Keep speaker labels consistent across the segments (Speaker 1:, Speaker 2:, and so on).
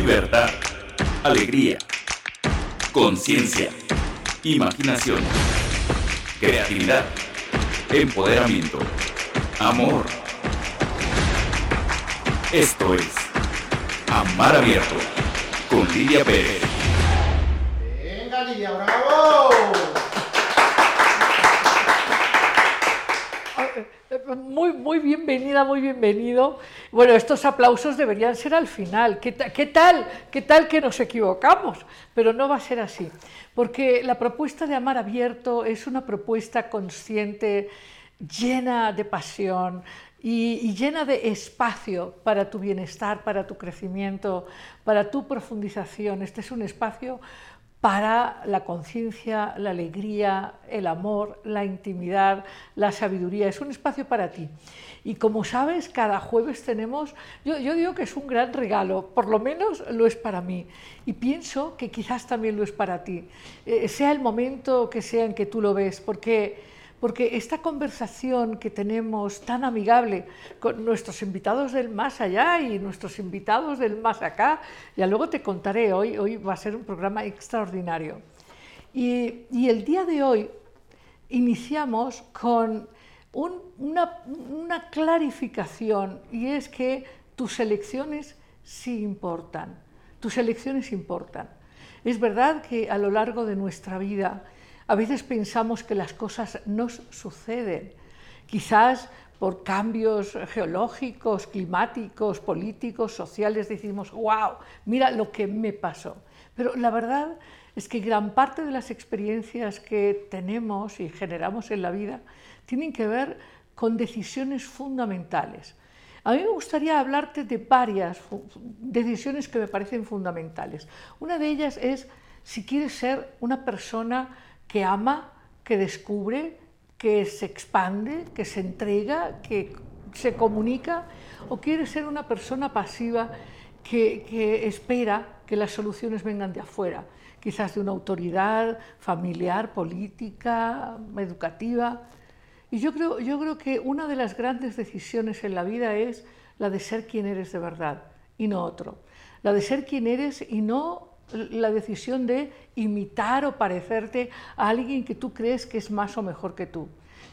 Speaker 1: libertad, alegría, conciencia, imaginación, creatividad, empoderamiento, amor. Esto es Amar Abierto con Lidia Pérez.
Speaker 2: Venga Lidia, bravo.
Speaker 3: Muy, muy bienvenida, muy bienvenido. Bueno, estos aplausos deberían ser al final. ¿Qué, qué tal? ¿Qué tal que nos equivocamos? Pero no va a ser así, porque la propuesta de Amar Abierto es una propuesta consciente, llena de pasión y llena de espacio para tu bienestar, para tu crecimiento, para tu profundización. Este es un espacio para la conciencia, la alegría, el amor, la intimidad, la sabiduría. Es un espacio para ti. Y como sabes, cada jueves tenemos, yo, digo que es un gran regalo, por lo menos lo es para mí. Y pienso que quizás también lo es para ti, Eh, sea el momento que sea en que tú lo ves, porque porque esta conversación que tenemos tan amigable con nuestros invitados del más allá y nuestros invitados del más acá, ya luego te contaré, hoy, hoy va a ser un programa extraordinario. Y, el día de hoy iniciamos con un- una, una clarificación y es que tus elecciones sí importan, tus elecciones importan. Es verdad que a lo largo de nuestra vida a veces pensamos que las cosas nos suceden, quizás por cambios geológicos, climáticos, políticos, sociales, decimos, wow, mira lo que me pasó. Pero la verdad es que gran parte de las experiencias que tenemos y generamos en la vida tienen que ver con decisiones fundamentales. A mí me gustaría hablarte de varias decisiones que me parecen fundamentales. Una de ellas es si quieres ser una persona que ama, que descubre, que se expande, que se entrega, que se comunica, o quieres ser una persona pasiva que, que espera que las soluciones vengan de afuera, quizás de una autoridad familiar, política, educativa. Y yo creo, yo creo que una de las grandes decisiones en la vida es la de ser quien eres de verdad y no otro. La de ser quien eres y no la decisión de imitar o parecerte a alguien que tú crees que es más o mejor que tú.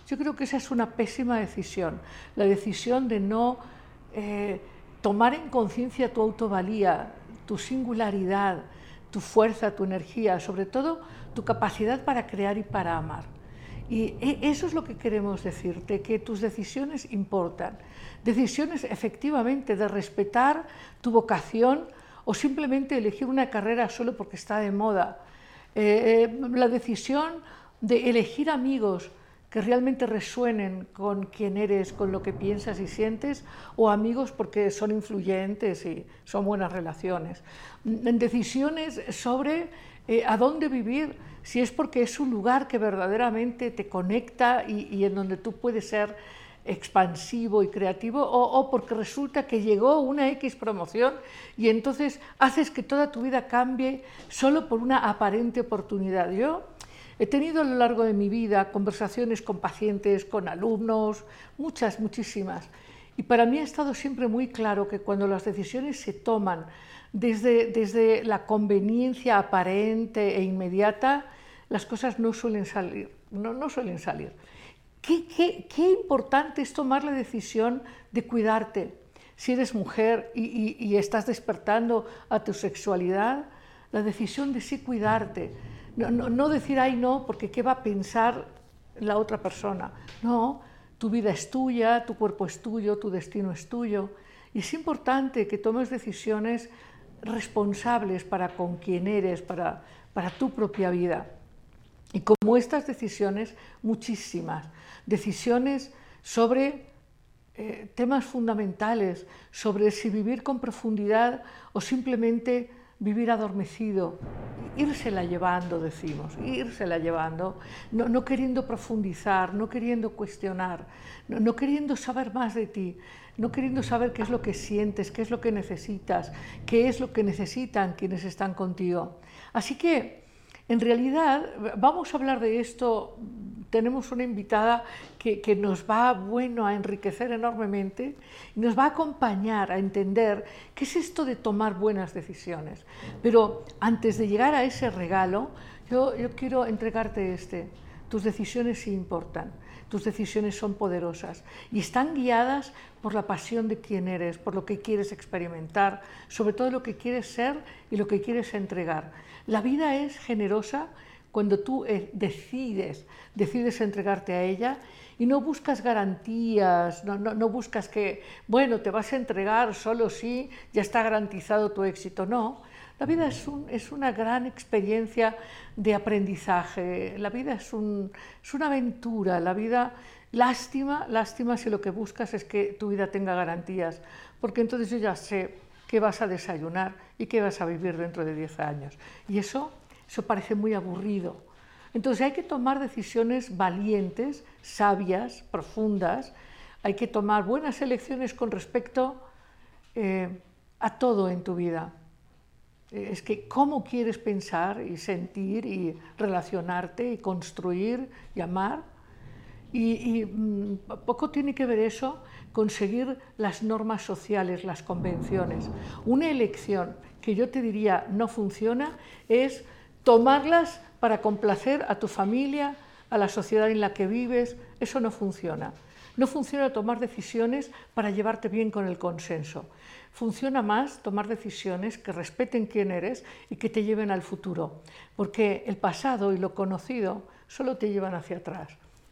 Speaker 3: Yo creo que esa es una pésima decisión, la decisión de no eh, tomar en conciencia tu autovalía, tu singularidad, tu fuerza, tu energía, sobre todo tu capacidad para crear y para amar. Y e- eso es lo que queremos decirte, que tus decisiones importan. Decisiones efectivamente de respetar tu vocación o simplemente elegir una carrera solo porque está de moda. Eh, eh, la decisión de elegir amigos que realmente resuenen con quién eres, con lo que piensas y sientes, o amigos porque son influyentes y son buenas relaciones. Mm, Decisiones sobre eh, a dónde vivir, si es porque es un lugar que verdaderamente te conecta y, y en donde tú puedes ser expansivo y creativo, o, porque resulta que llegó una X promoción y entonces haces que toda tu vida cambie solo por una aparente oportunidad. Yo He tenido a lo largo de mi vida conversaciones con pacientes, con alumnos, muchas, muchísimas. Y para mí ha estado siempre muy claro que cuando las decisiones se toman desde, desde la conveniencia aparente e inmediata, las cosas no suelen salir. No, no suelen salir. ¿Qué, importante es tomar la decisión de cuidarte. Si eres mujer y, estás despertando a tu sexualidad, la decisión de sí cuidarte. No, decir, ay, no, porque qué va a pensar la otra persona. No, tu vida es tuya, tu cuerpo es tuyo, tu destino es tuyo. Y es importante que tomes decisiones responsables para con quien eres, para tu propia vida. Y como estas decisiones, muchísimas. Decisiones sobre eh, temas fundamentales, sobre si vivir con profundidad o simplemente vivir adormecido, írsela llevando, decimos, írsela llevando, no, no queriendo profundizar, no queriendo cuestionar, no, no, queriendo saber más de ti, no queriendo saber qué es lo que sientes, qué es lo que necesitas, qué es lo que necesitan quienes están contigo. Así que, en realidad, vamos a hablar de esto tenemos una invitada que, que, nos va bueno, a enriquecer enormemente y nos va a acompañar a entender qué es esto de tomar buenas decisiones. Pero antes de llegar a ese regalo, yo, yo quiero entregarte este. Tus decisiones sí importan, tus decisiones son poderosas y están guiadas por la pasión de quién eres, por lo que quieres experimentar, sobre todo lo que quieres ser y lo que quieres entregar. La vida es generosa cuando tú eh, decides, decides entregarte a ella y no buscas garantías, no, buscas que, bueno, te vas a entregar solo si ya está garantizado tu éxito, no. La vida es, un, es una gran experiencia de aprendizaje, la vida es, es una aventura, la vida, lástima, lástima si lo que buscas es que tu vida tenga garantías, porque entonces yo ya sé qué vas a desayunar y qué vas a vivir dentro de 10 años. Y eso eso parece muy aburrido. Entonces hay que tomar decisiones valientes, sabias, profundas. Hay que tomar buenas elecciones con respecto eh, a todo en tu vida. Eh, es que cómo quieres pensar y sentir y relacionarte y construir y amar. Y, mmm, poco tiene que ver eso con seguir las normas sociales, las convenciones. Una elección que yo te diría no funciona es tomarlas para complacer a tu familia, a la sociedad en la que vives, eso no funciona. No funciona tomar decisiones para llevarte bien con el consenso. Funciona más tomar decisiones que respeten quién eres y que te lleven al futuro, porque el pasado y lo conocido solo te llevan hacia atrás.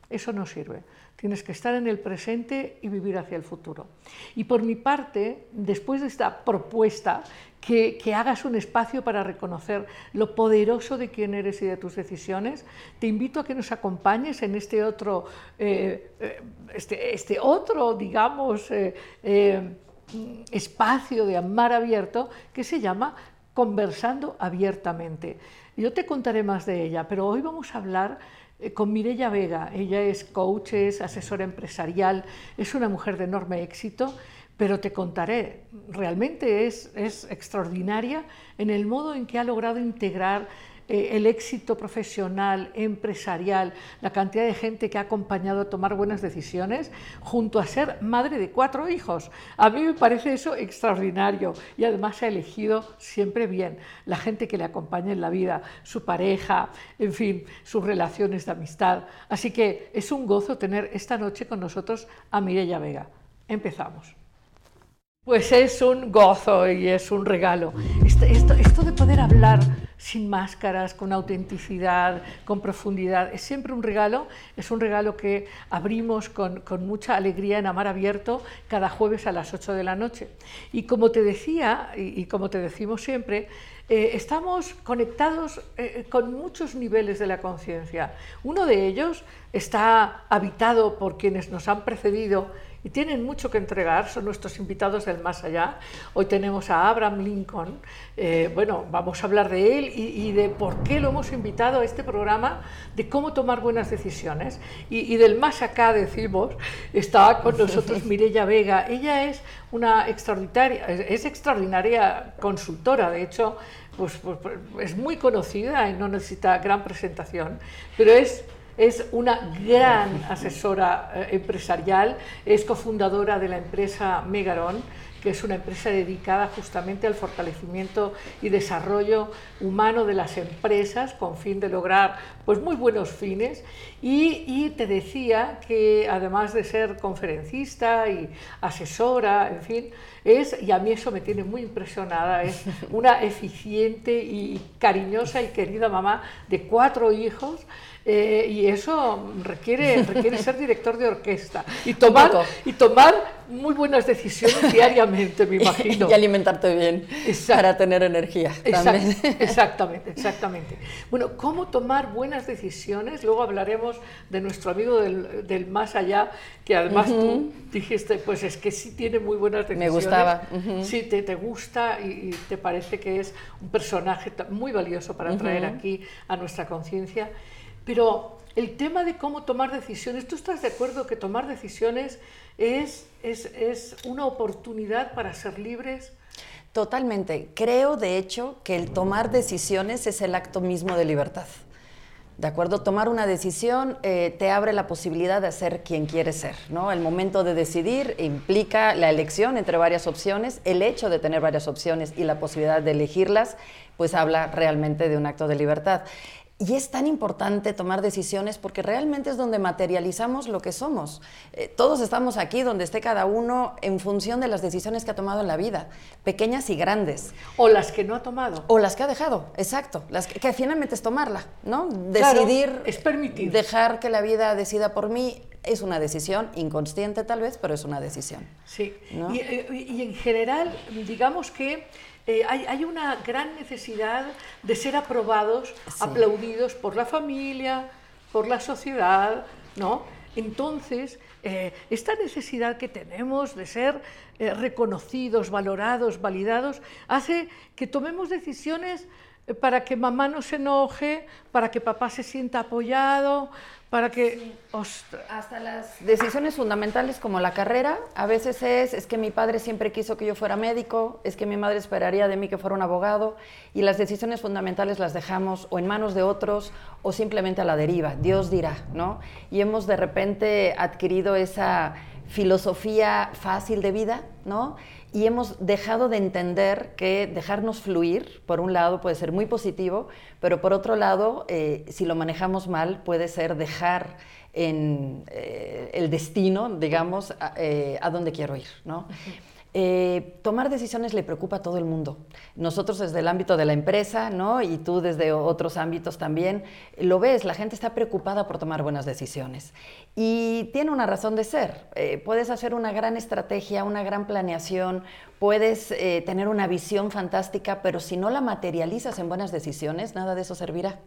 Speaker 3: Eso no sirve. Tienes que estar en el presente y vivir hacia el futuro. Y por mi parte, después de esta propuesta, que, hagas un espacio para reconocer lo poderoso de quién eres y de tus decisiones, te invito a que nos acompañes en este otro, eh, este, este, otro digamos, eh, eh, espacio de amar abierto que se llama Conversando abiertamente. Yo te contaré más de ella, pero hoy vamos a hablar eh, con Mirella Vega. Ella es coach, es asesora empresarial, es una mujer de enorme éxito, pero te contaré, realmente es, es extraordinaria en el modo en que ha logrado integrar eh, el éxito profesional, empresarial, la cantidad de gente que ha acompañado a tomar buenas decisiones, junto a ser madre de cuatro hijos. A mí me parece eso extraordinario y además ha elegido siempre bien la gente que le acompaña en la vida, su pareja, en fin, sus relaciones de amistad. Así que es un gozo tener esta noche con nosotros a Mireia Vega. Empezamos. Pues es un gozo y es un regalo. Esto, esto, de poder hablar sin máscaras, con autenticidad, con profundidad, es siempre un regalo. Es un regalo que abrimos con, mucha alegría en Amar Abierto cada jueves a las 8 de la noche. Y como te decía, y, y como te decimos siempre, eh, estamos conectados eh, con muchos niveles de la conciencia. Uno de ellos está habitado por quienes nos han precedido y tienen mucho que entregar, son nuestros invitados del más allá. Hoy tenemos a Abraham Lincoln, eh, bueno, vamos a hablar de él y, y, de por qué lo hemos invitado a este programa, de cómo tomar buenas decisiones. Y, y del más acá decimos, está con nosotros Mirella Vega, ella es una extraordinaria, es extraordinaria consultora, de hecho, pues, pues, es muy conocida y no necesita gran presentación, pero es es una gran asesora eh, empresarial, es cofundadora de la empresa Megaron, que es una empresa dedicada justamente al fortalecimiento y desarrollo humano de las empresas con fin de lograr pues, muy buenos fines. Y, y te decía que además de ser conferencista y asesora, en fin, es, y a mí eso me tiene muy impresionada, es una eficiente y cariñosa y querida mamá de cuatro hijos. Eh, y eso requiere, requiere ser director de orquesta y tomar, y tomar muy buenas decisiones diariamente, me imagino.
Speaker 4: y alimentarte bien Exacto. para tener energía. También.
Speaker 3: Exact, exactamente, exactamente. Bueno, cómo tomar buenas decisiones, luego hablaremos de nuestro amigo del, del más allá, que además uh -huh. tú dijiste, pues es que sí tiene muy buenas decisiones.
Speaker 4: Me gustaba. Uh
Speaker 3: -huh. Sí, te, te gusta y, y, te parece que es un personaje muy valioso para traer uh -huh. aquí a nuestra conciencia. Pero el tema de cómo tomar decisiones, ¿tú estás de acuerdo que tomar decisiones es, es, es una oportunidad para ser libres?
Speaker 4: Totalmente. Creo, de hecho, que el tomar decisiones es el acto mismo de libertad. ¿De acuerdo? Tomar una decisión eh, te abre la posibilidad de ser quien quieres ser, ¿no? El momento de decidir implica la elección entre varias opciones, el hecho de tener varias opciones y la posibilidad de elegirlas, pues habla realmente de un acto de libertad. Y es tan importante tomar decisiones porque realmente es donde materializamos lo que somos. Eh, todos estamos aquí donde esté cada uno en función de las decisiones que ha tomado en la vida, pequeñas y grandes.
Speaker 3: O las que no ha tomado.
Speaker 4: O las que ha dejado, exacto. Las que, que finalmente es tomarla, ¿no? Decidir,
Speaker 3: Claro, es permitir.
Speaker 4: dejar que la vida decida por mí es una decisión, inconsciente tal vez, pero es una decisión.
Speaker 3: Sí,
Speaker 4: ¿No?
Speaker 3: y, eh, y en general, digamos que eh, hay, hay una gran necesidad de ser aprobados,
Speaker 4: Sí.
Speaker 3: aplaudidos por la familia, por la sociedad, ¿no? Entonces, eh, esta necesidad que tenemos de ser eh, reconocidos, valorados, validados, hace que tomemos decisiones para que mamá no se enoje, para que papá se sienta apoyado, para que... Ostras,
Speaker 4: Hasta las decisiones fundamentales como la carrera, a veces es, es que mi padre siempre quiso que yo fuera médico, es que mi madre esperaría de mí que fuera un abogado, y las decisiones fundamentales las dejamos o en manos de otros o simplemente a la deriva, Dios dirá, ¿no? Y hemos de repente adquirido esa filosofía fácil de vida, ¿no? Y hemos dejado de entender que dejarnos fluir, por un lado, puede ser muy positivo, pero por otro lado, eh, si lo manejamos mal, puede ser dejar en eh, el destino, digamos, a, eh, dónde quiero ir, ¿no? Eh, tomar decisiones le preocupa a todo el mundo. Nosotros desde el ámbito de la empresa, ¿no? Y tú desde otros ámbitos también, lo ves, la gente está preocupada por tomar buenas decisiones. Y tiene una razón de ser. Eh, puedes hacer una gran estrategia, una gran planeación, puedes eh, tener una visión fantástica, pero si no la materializas en buenas decisiones, nada de eso servirá.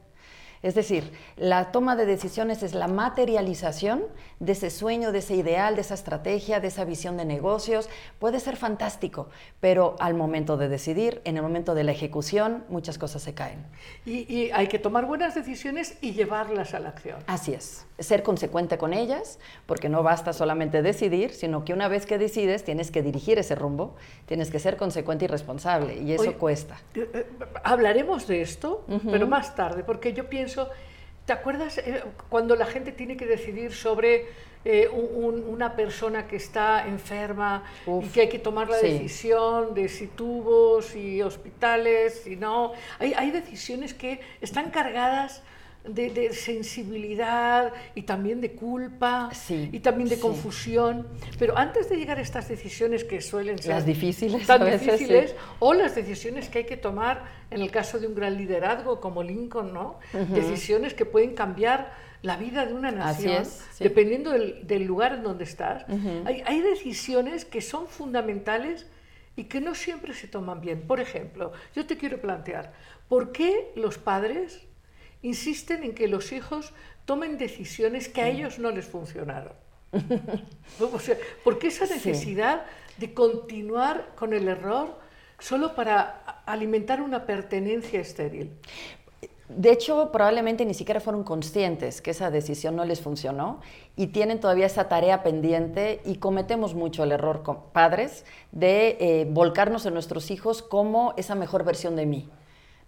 Speaker 4: Es decir, la toma de decisiones es la materialización de ese sueño, de ese ideal, de esa estrategia, de esa visión de negocios. Puede ser fantástico, pero al momento de decidir, en el momento de la ejecución, muchas cosas se caen.
Speaker 3: Y, y hay que tomar buenas decisiones y llevarlas a la acción.
Speaker 4: Así es, ser consecuente con ellas, porque no basta solamente decidir, sino que una vez que decides tienes que dirigir ese rumbo, tienes que ser consecuente y responsable, y eso cuesta.
Speaker 3: Eh, eh, Hablaremos de esto, pero más tarde, porque yo pienso, ¿te acuerdas eh, cuando la gente tiene que decidir sobre eh, un- un- una persona que está enferma y que hay que tomar la
Speaker 4: sí.
Speaker 3: decisión de si tubos, si hospitales, si no? Hay, hay decisiones que están cargadas de, de sensibilidad y también de culpa
Speaker 4: Sí,
Speaker 3: y también de
Speaker 4: sí.
Speaker 3: confusión. Pero antes de llegar a estas decisiones que suelen ser
Speaker 4: Las difíciles,
Speaker 3: tan
Speaker 4: veces, sí.
Speaker 3: difíciles, o las decisiones que hay que tomar en el caso de un gran liderazgo como Lincoln, ¿no? Decisiones que pueden cambiar la vida de una nación,
Speaker 4: es,
Speaker 3: dependiendo del, del lugar en donde estás. hay, hay decisiones que son fundamentales y que no siempre se toman bien. Por ejemplo, yo te quiero plantear, ¿por qué los padres insisten en que los hijos tomen decisiones que a ellos no les funcionaron? O sea, ¿por qué esa
Speaker 4: Sí.
Speaker 3: necesidad de continuar con el error solo para alimentar una pertenencia estéril?
Speaker 4: De hecho, probablemente ni siquiera fueron conscientes que esa decisión no les funcionó y tienen todavía esa tarea pendiente y cometemos mucho el error con padres de eh, volcarnos en nuestros hijos como esa mejor versión de mí.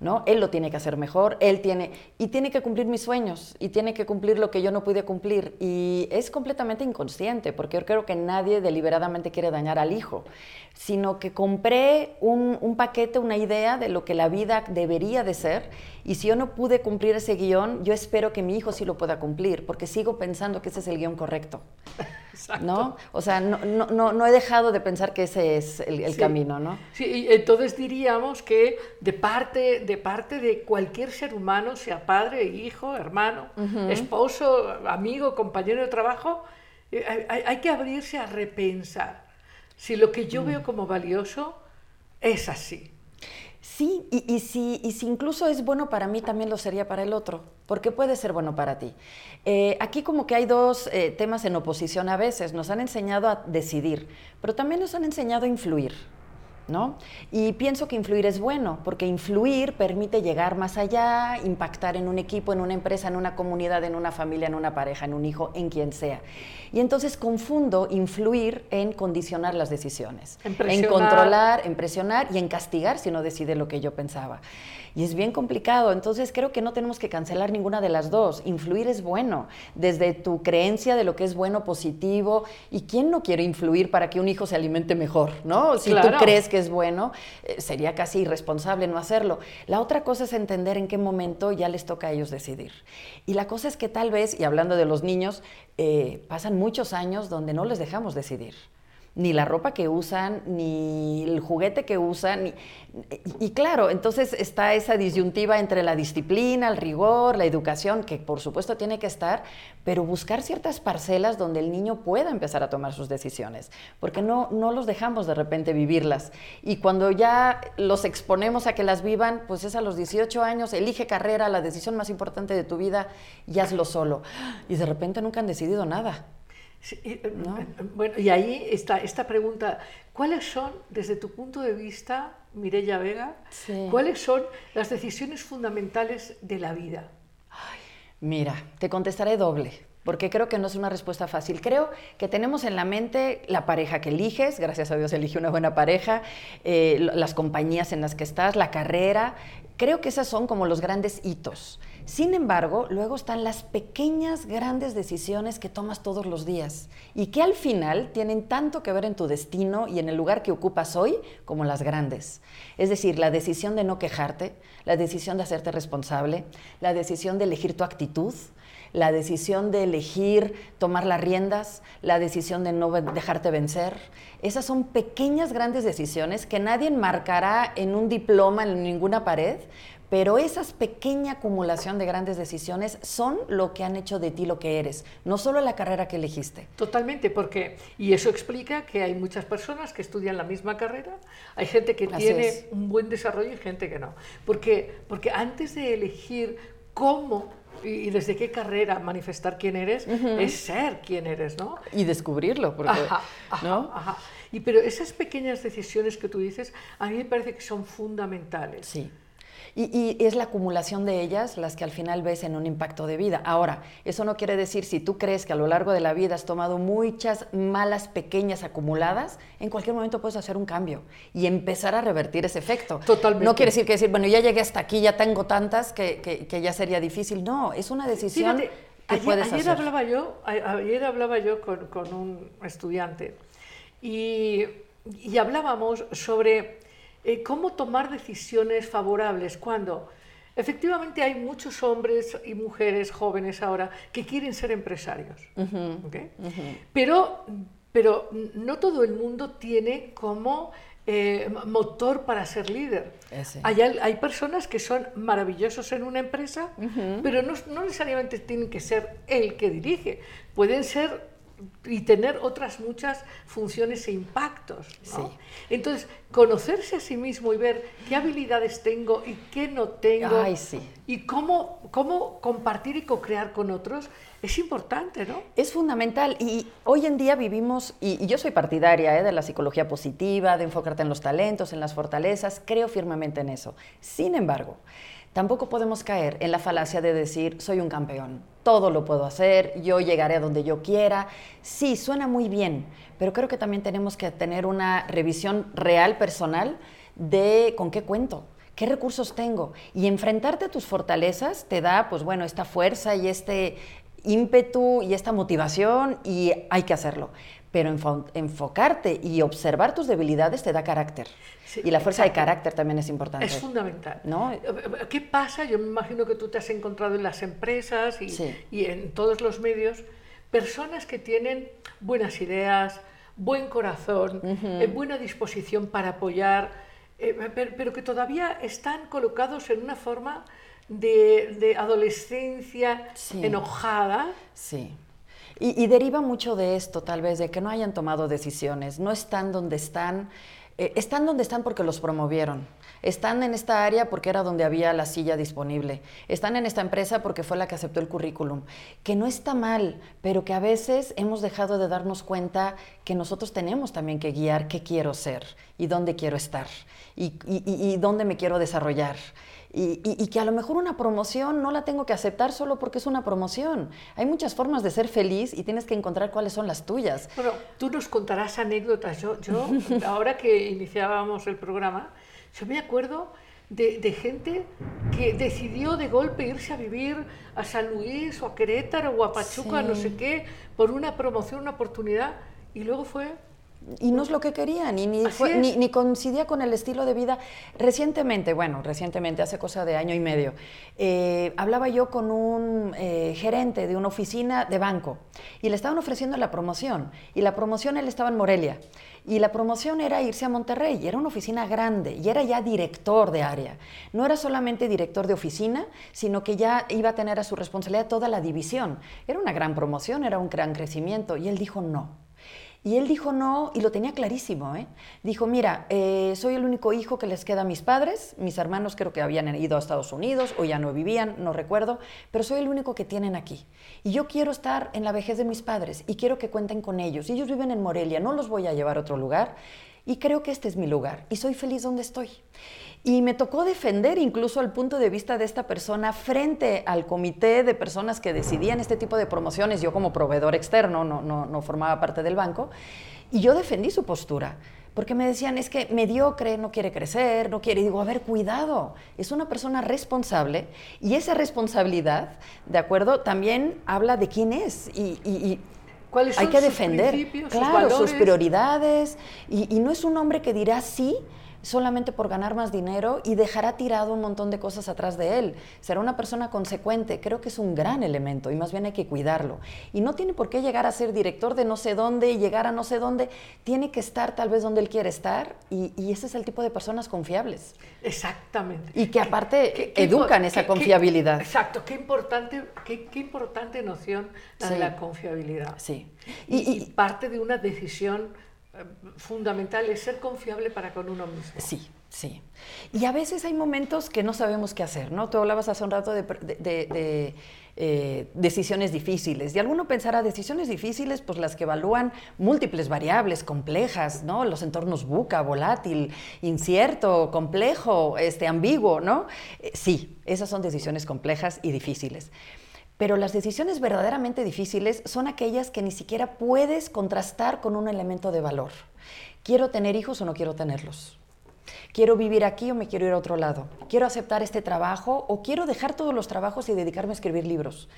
Speaker 4: ¿No? Él lo tiene que hacer mejor, él tiene, y tiene que cumplir mis sueños, y tiene que cumplir lo que yo no pude cumplir. Y es completamente inconsciente, porque yo creo que nadie deliberadamente quiere dañar al hijo, sino que compré un, paquete, una idea de lo que la vida debería de ser, y si yo no pude cumplir ese guion, yo espero que mi hijo sí lo pueda cumplir, porque sigo pensando que ese es el guion correcto. ¿No? O sea, no, no, no, he dejado de pensar que ese es el, el
Speaker 3: Sí.
Speaker 4: camino, ¿no?
Speaker 3: Sí, y entonces diríamos que de parte, de parte de cualquier ser humano, sea padre, hijo, hermano, esposo, amigo, compañero de trabajo, eh, hay, hay- hay que abrirse a repensar si lo que yo veo como valioso es así.
Speaker 4: Sí, y, si incluso es bueno para mí, también lo sería para el otro, porque puede ser bueno para ti. Eh, aquí como que hay dos eh, temas en oposición a veces. Nos han enseñado a decidir, pero también nos han enseñado a influir. ¿No? Y pienso que influir es bueno, porque influir permite llegar más allá, impactar en un equipo, en una empresa, en una comunidad, en una familia, en una pareja, en un hijo, en quien sea. Y entonces confundo influir en condicionar las decisiones,
Speaker 3: En
Speaker 4: controlar, en presionar y en castigar si no decide lo que yo pensaba. Y es bien complicado, entonces creo que no tenemos que cancelar ninguna de las dos. Influir es bueno, desde tu creencia de lo que es bueno, positivo, y quién no quiere influir para que un hijo se alimente mejor, ¿no? Si
Speaker 3: Claro.
Speaker 4: tú crees que es bueno, eh, sería casi irresponsable no hacerlo. La otra cosa es entender en qué momento ya les toca a ellos decidir. Y la cosa es que tal vez, y hablando de los niños, eh, pasan muchos años donde no les dejamos decidir ni la ropa que usan, ni el juguete que usan. y claro, entonces está esa disyuntiva entre la disciplina, el rigor, la educación, que por supuesto tiene que estar, pero buscar ciertas parcelas donde el niño pueda empezar a tomar sus decisiones, porque no, no los dejamos de repente vivirlas. Y cuando ya los exponemos a que las vivan, pues es a los 18 años, elige carrera, la decisión más importante de tu vida, y hazlo solo. Y de repente nunca han decidido nada.
Speaker 3: Sí, eh,
Speaker 4: ¿No?
Speaker 3: eh, Bueno, y ahí está esta pregunta. ¿Cuáles son, desde tu punto de vista, Mireia Vega,
Speaker 4: Sí.
Speaker 3: cuáles son las decisiones fundamentales de la vida?
Speaker 4: Mira, te contestaré doble, porque creo que no es una respuesta fácil. Creo que tenemos en la mente la pareja que eliges, gracias a Dios elige una buena pareja, eh, las compañías en las que estás, la carrera. Creo que esas son como los grandes hitos. Sin embargo, luego están las pequeñas, grandes decisiones que tomas todos los días y que al final tienen tanto que ver en tu destino y en el lugar que ocupas hoy como las grandes. Es decir, la decisión de no quejarte, la decisión de hacerte responsable, la decisión de elegir tu actitud, la decisión de elegir tomar las riendas, la decisión de no dejarte vencer. Esas son pequeñas, grandes decisiones que nadie enmarcará en un diploma en ninguna pared, pero esas pequeña acumulación de grandes decisiones son lo que han hecho de ti lo que eres, no solo la carrera que elegiste.
Speaker 3: Totalmente, porque, y eso explica que hay muchas personas que estudian la misma carrera, hay gente que
Speaker 4: Así
Speaker 3: tiene
Speaker 4: es.
Speaker 3: un buen desarrollo y gente que no. Porque, porque antes de elegir cómo y, desde qué carrera manifestar quién eres, es ser quién eres, ¿no?
Speaker 4: Y descubrirlo, porque,
Speaker 3: Ajá, ajá,
Speaker 4: ¿no?
Speaker 3: ajá. Y pero esas pequeñas decisiones que tú dices, a mí me parece que son fundamentales.
Speaker 4: Sí. Y, y es la acumulación de ellas las que al final ves en un impacto de vida. Ahora, eso no quiere decir si tú crees que a lo largo de la vida has tomado muchas malas pequeñas acumuladas, en cualquier momento puedes hacer un cambio y empezar a revertir ese efecto.
Speaker 3: Totalmente.
Speaker 4: No quiere decir que decir, bueno, ya llegué hasta aquí, ya tengo tantas que, que- que ya sería difícil. No, es una decisión
Speaker 3: Fíjate,
Speaker 4: que
Speaker 3: ayer,
Speaker 4: puedes
Speaker 3: ayer
Speaker 4: hacer.
Speaker 3: hablaba yo, a- ayer hablaba yo con, con un estudiante y, y hablábamos sobre eh, cómo tomar decisiones favorables cuando efectivamente hay muchos hombres y mujeres jóvenes ahora que quieren ser empresarios. ¿ok? pero, pero no todo el mundo tiene como eh, motor para ser líder.
Speaker 4: Ese.
Speaker 3: Hay, hay personas que son maravillosos en una empresa, pero no, no necesariamente tienen que ser el que dirige. Pueden ser y tener otras muchas funciones e impactos. ¿no?
Speaker 4: Sí.
Speaker 3: Entonces, conocerse a sí mismo y ver qué habilidades tengo y qué no tengo
Speaker 4: Ay, sí.
Speaker 3: y cómo, cómo compartir y co-crear con otros es importante, ¿no?
Speaker 4: Es fundamental y hoy en día vivimos, y, y yo soy partidaria ¿eh? de la psicología positiva, de enfocarte en los talentos, en las fortalezas, creo firmemente en eso. Sin embargo, tampoco podemos caer en la falacia de decir, soy un campeón, todo lo puedo hacer, yo llegaré a donde yo quiera. Sí, suena muy bien, pero creo que también tenemos que tener una revisión real, personal, de con qué cuento. ¿Qué recursos tengo? Y enfrentarte a tus fortalezas te da, pues bueno, esta fuerza y este ímpetu y esta motivación y hay que hacerlo. Pero enfo- enfocarte y observar tus debilidades te da carácter.
Speaker 3: Sí,
Speaker 4: y la fuerza de
Speaker 3: exacto.
Speaker 4: carácter también es importante.
Speaker 3: Es fundamental.
Speaker 4: ¿No?
Speaker 3: ¿Qué pasa? Yo me imagino que tú te has encontrado en las empresas y,
Speaker 4: Sí.
Speaker 3: y en todos los medios personas que tienen buenas ideas, buen corazón, eh, buena disposición para apoyar, eh, pero, pero que todavía están colocados en una forma de, de adolescencia
Speaker 4: Sí.
Speaker 3: enojada.
Speaker 4: Sí. Y, deriva mucho de esto, tal vez, de que no hayan tomado decisiones, no están donde están eh, están donde están porque los promovieron. Están en esta área porque era donde había la silla disponible. Están en esta empresa porque fue la que aceptó el currículum. Que no está mal, pero que a veces hemos dejado de darnos cuenta que nosotros tenemos también que guiar qué quiero ser y dónde quiero estar y dónde me quiero desarrollar. Y, y- y que a lo mejor una promoción no la tengo que aceptar solo porque es una promoción. Hay muchas formas de ser feliz y tienes que encontrar cuáles son las tuyas.
Speaker 3: Bueno, tú nos contarás anécdotas. Yo, yo ahora que iniciábamos el programa, yo me acuerdo de, de gente que decidió de golpe irse a vivir a San Luis o a Querétaro o a Pachuca,
Speaker 4: Sí.
Speaker 3: no sé qué, por una promoción, una oportunidad, y luego fue
Speaker 4: Y no es lo que querían, y ni, fue- ni, ni coincidía con el estilo de vida. Recientemente, bueno, recientemente, hace cosa de año y medio, eh, hablaba yo con un eh, gerente de una oficina de banco y le estaban ofreciendo la promoción. Y la promoción, él estaba en Morelia. Y la promoción era irse a Monterrey, y era una oficina grande, y era ya director de área. No era solamente director de oficina, sino que ya iba a tener a su responsabilidad toda la división. Era una gran promoción, era un gran crecimiento, y él dijo no. Y él dijo no, y lo tenía clarísimo. ¿eh? Dijo, mira, eh, soy el único hijo que les queda a mis padres, mis hermanos creo que habían ido a Estados Unidos o ya no vivían, no recuerdo, pero soy el único que tienen aquí. Y yo quiero estar en la vejez de mis padres y quiero que cuenten con ellos. Ellos viven en Morelia, no los voy a llevar a otro lugar. Y creo que este es mi lugar y soy feliz donde estoy. Y me tocó defender incluso el punto de vista de esta persona frente al comité de personas que decidían este tipo de promociones. Yo como proveedor externo no, no, no formaba parte del banco. Y yo defendí su postura. Porque me decían, es que mediocre, no quiere crecer, no quiere. Y digo, a ver, cuidado, es una persona responsable y esa responsabilidad, ¿de acuerdo? También habla de quién es. Y, y- y
Speaker 3: ¿Cuáles
Speaker 4: hay
Speaker 3: son
Speaker 4: que defender,
Speaker 3: sus
Speaker 4: claro, sus prioridades. Y, y no es un hombre que dirá sí solamente por ganar más dinero y dejará tirado un montón de cosas atrás de él. Será una persona consecuente. Creo que es un gran elemento y más bien hay que cuidarlo. Y no tiene por qué llegar a ser director de no sé dónde y llegar a no sé dónde. Tiene que estar tal vez donde él quiere estar y, y ese es el tipo de personas confiables.
Speaker 3: exactamente.
Speaker 4: Y que aparte
Speaker 3: Qué- qué
Speaker 4: educan esa confiabilidad.
Speaker 3: exacto, qué importante, qué, qué importante noción la de la confiabilidad.
Speaker 4: Sí.
Speaker 3: Y,
Speaker 4: Y-
Speaker 3: y parte de una decisión fundamental es ser confiable para con uno mismo.
Speaker 4: Sí, sí. Y a veces hay momentos que no sabemos qué hacer, ¿no? Tú hablabas hace un rato de, eh, decisiones difíciles. Y alguno pensará, decisiones difíciles, pues las que evalúan múltiples variables complejas, ¿no? Los entornos buca, volátil, incierto, complejo, este, ambiguo, ¿no? Eh, sí, esas son decisiones complejas y difíciles. Pero las decisiones verdaderamente difíciles son aquellas que ni siquiera puedes contrastar con un elemento de valor. ¿Quiero tener hijos o no quiero tenerlos? ¿Quiero vivir aquí o me quiero ir a otro lado? ¿Quiero aceptar este trabajo o quiero dejar todos los trabajos y dedicarme a escribir libros?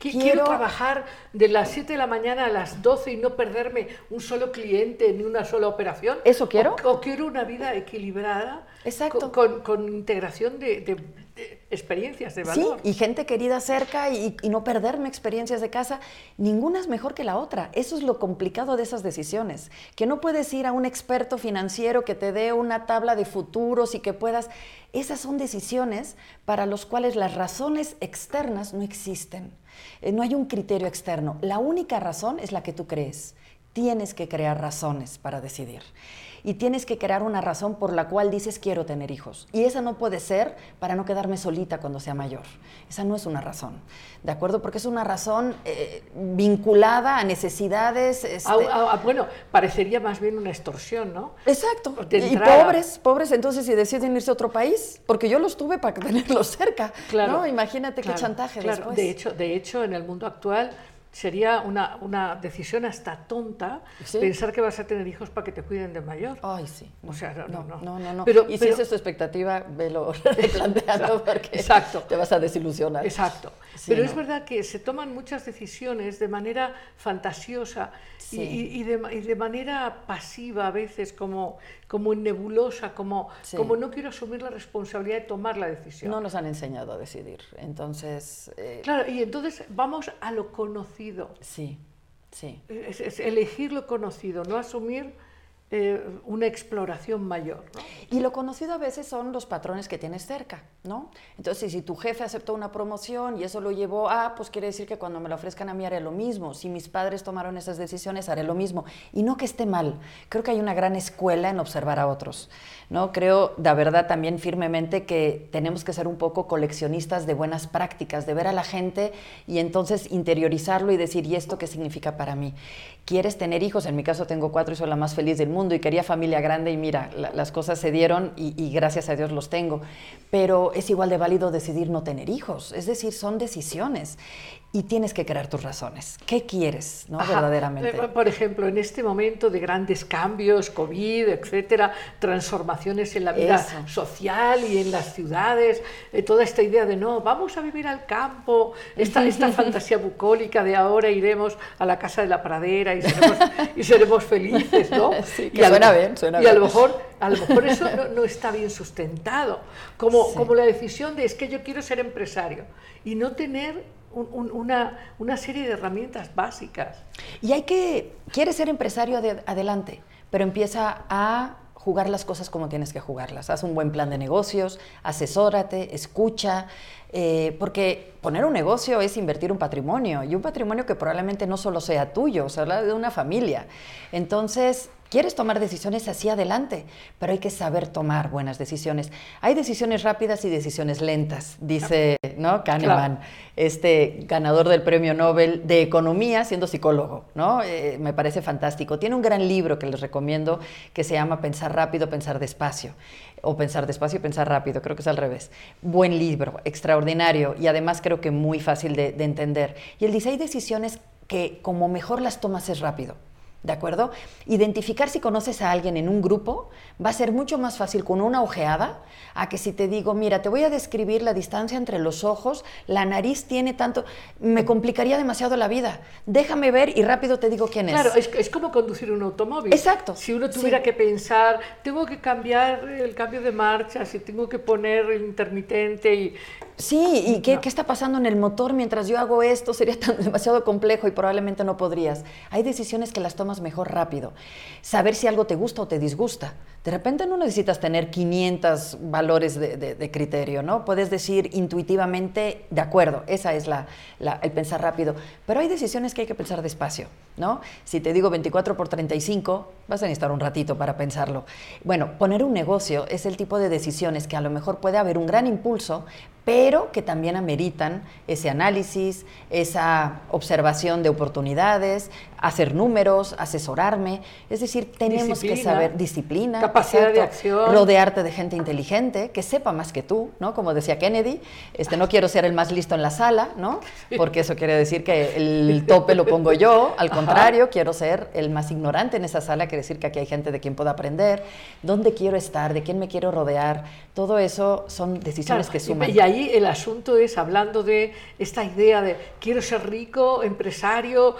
Speaker 3: Qui- Quiero trabajar de las 7 de la mañana a las 12 y no perderme un solo cliente ni una sola operación.
Speaker 4: ¿Eso quiero?
Speaker 3: O, o quiero una vida equilibrada.
Speaker 4: Exacto.
Speaker 3: Con, con- con integración de experiencias de
Speaker 4: Sí,
Speaker 3: valor.
Speaker 4: y gente querida cerca y, y no perderme experiencias de casa. Ninguna es mejor que la otra. Eso es lo complicado de esas decisiones. Que no puedes ir a un experto financiero que te dé una tabla de futuros y que puedas... Esas son decisiones para las cuales las razones externas no existen. Eh, no hay un criterio externo. La única razón es la que tú crees. Tienes que crear razones para decidir. Y tienes que crear una razón por la cual dices quiero tener hijos. Y esa no puede ser para no quedarme solita cuando sea mayor. Esa no es una razón. ¿De acuerdo? Porque es una razón eh, vinculada a necesidades. este-
Speaker 3: Ah, ah, ah, bueno, parecería más bien una extorsión, ¿no?
Speaker 4: Exacto. Y pobres, pobres entonces si deciden irse a otro país, porque yo los tuve para tenerlos cerca.
Speaker 3: Claro.
Speaker 4: ¿no? Imagínate
Speaker 3: claro,
Speaker 4: qué chantaje
Speaker 3: claro.
Speaker 4: después.
Speaker 3: De hecho, de hecho, en el mundo actual sería una, una decisión hasta tonta
Speaker 4: Sí.
Speaker 3: pensar que vas a tener hijos para que te cuiden de mayor.
Speaker 4: Ay, sí.
Speaker 3: O sea, no, no, no.
Speaker 4: no, no, no.
Speaker 3: Pero-
Speaker 4: y si
Speaker 3: pero-
Speaker 4: esa es tu expectativa, velo replanteando porque
Speaker 3: Exacto.
Speaker 4: te vas a desilusionar.
Speaker 3: Exacto.
Speaker 4: Sí,
Speaker 3: Pero es verdad que se toman muchas decisiones de manera fantasiosa
Speaker 4: Sí.
Speaker 3: y, y de, y de manera pasiva a veces, como, como en nebulosa, como,
Speaker 4: Sí.
Speaker 3: como no quiero asumir la responsabilidad de tomar la decisión.
Speaker 4: No nos han enseñado a decidir. Entonces, eh,
Speaker 3: Claro, y entonces vamos a lo conocido.
Speaker 4: sí, sí.
Speaker 3: Es, es elegir lo conocido, no asumir eh, una exploración mayor.
Speaker 4: Y lo conocido a veces son los patrones que tienes cerca, ¿no? Entonces, si tu jefe aceptó una promoción y eso lo llevó a, pues quiere decir que cuando me lo ofrezcan a mí haré lo mismo. Si mis padres tomaron esas decisiones, haré lo mismo. Y no que esté mal. Creo que hay una gran escuela en observar a otros, ¿no? Creo, de verdad, también firmemente que tenemos que ser un poco coleccionistas de buenas prácticas, de ver a la gente y entonces interiorizarlo y decir, ¿y esto qué significa para mí? ¿Quieres tener hijos? En mi caso tengo cuatro y soy la más feliz del mundo y quería familia grande y mira, la- las cosas se dieron y gracias a Dios los tengo. Pero es igual de válido decidir no tener hijos, es decir, son decisiones y tienes que crear tus razones. ¿Qué quieres, no?
Speaker 3: Ajá.
Speaker 4: Verdaderamente.
Speaker 3: Eh, Por ejemplo, en este momento de grandes cambios, COVID, etcétera, transformaciones en la vida
Speaker 4: Eso.
Speaker 3: social y en las ciudades, eh, toda esta idea de no, vamos a vivir al campo, esta, esta fantasía bucólica de ahora iremos a la casa de la pradera y seremos, y seremos felices, ¿no?
Speaker 4: Sí, que
Speaker 3: y a
Speaker 4: suena bien, suena
Speaker 3: y a lo
Speaker 4: bien.
Speaker 3: mejor, a lo mejor eso no, no está bien sustentado, como,
Speaker 4: Sí.
Speaker 3: como la decisión de es que yo quiero ser empresario y no tener un- un- una, una serie de herramientas básicas.
Speaker 4: Y hay que, quieres ser empresario ade- adelante, pero empieza a jugar las cosas como tienes que jugarlas. Haz un buen plan de negocios, asesórate, escucha, eh, porque poner un negocio es invertir un patrimonio y un patrimonio que probablemente no solo sea tuyo, o sea, habla de una familia. Entonces, quieres tomar decisiones hacia adelante, pero hay que saber tomar buenas decisiones. Hay decisiones rápidas y decisiones lentas, dice ¿no? Kahneman, este ganador del premio Nobel de Economía siendo psicólogo. ¿no? Eh, me parece fantástico. Tiene un gran libro que les recomiendo que se llama Pensar rápido, pensar despacio. O pensar despacio y pensar rápido, creo que es al revés. Buen libro, extraordinario y además creo que muy fácil de, de entender. Y él dice, hay decisiones que como mejor las tomas es rápido. ¿De acuerdo? Identificar si conoces a alguien en un grupo va a ser mucho más fácil con una ojeada a que si te digo, mira, te voy a describir la distancia entre los ojos, la nariz tiene tanto, me complicaría demasiado la vida. Déjame ver y rápido te digo quién es.
Speaker 3: Claro, es, es como conducir un automóvil.
Speaker 4: Exacto,
Speaker 3: Si uno tuviera
Speaker 4: sí.
Speaker 3: que pensar, tengo que cambiar el cambio de marcha, si tengo que poner el intermitente y...
Speaker 4: Sí, ¿y qué, qué está pasando en el motor mientras yo hago esto? Sería tan, demasiado complejo y probablemente no podrías. Hay decisiones que las tomas mejor rápido. Saber si algo te gusta o te disgusta. De repente no necesitas tener 500 valores de, criterio, ¿no? Puedes decir intuitivamente, de acuerdo, esa es la, la- el pensar rápido. Pero hay decisiones que hay que pensar despacio, ¿no? Si te digo 24 por 35, vas a necesitar un ratito para pensarlo. Bueno, poner un negocio es el tipo de decisiones que a lo mejor puede haber un gran impulso, pero que también ameritan ese análisis, esa observación de oportunidades, hacer números, asesorarme. Es decir, tenemos que
Speaker 3: Disciplina,
Speaker 4: saber disciplina,
Speaker 3: capacidad de acción.
Speaker 4: rodearte de gente inteligente que sepa más que tú, ¿no? Como decía Kennedy, este, no quiero ser el más listo en la sala, ¿no? Porque eso quiere decir que el tope lo pongo yo, al
Speaker 3: Ajá.
Speaker 4: contrario, quiero ser el más ignorante en esa sala, quiere decir que aquí hay gente de quien pueda aprender, dónde quiero estar, de quién me quiero rodear, todo eso son decisiones
Speaker 3: Claro,
Speaker 4: que
Speaker 3: y-
Speaker 4: suman.
Speaker 3: Y ahí el asunto es hablando de esta idea de quiero ser rico, empresario.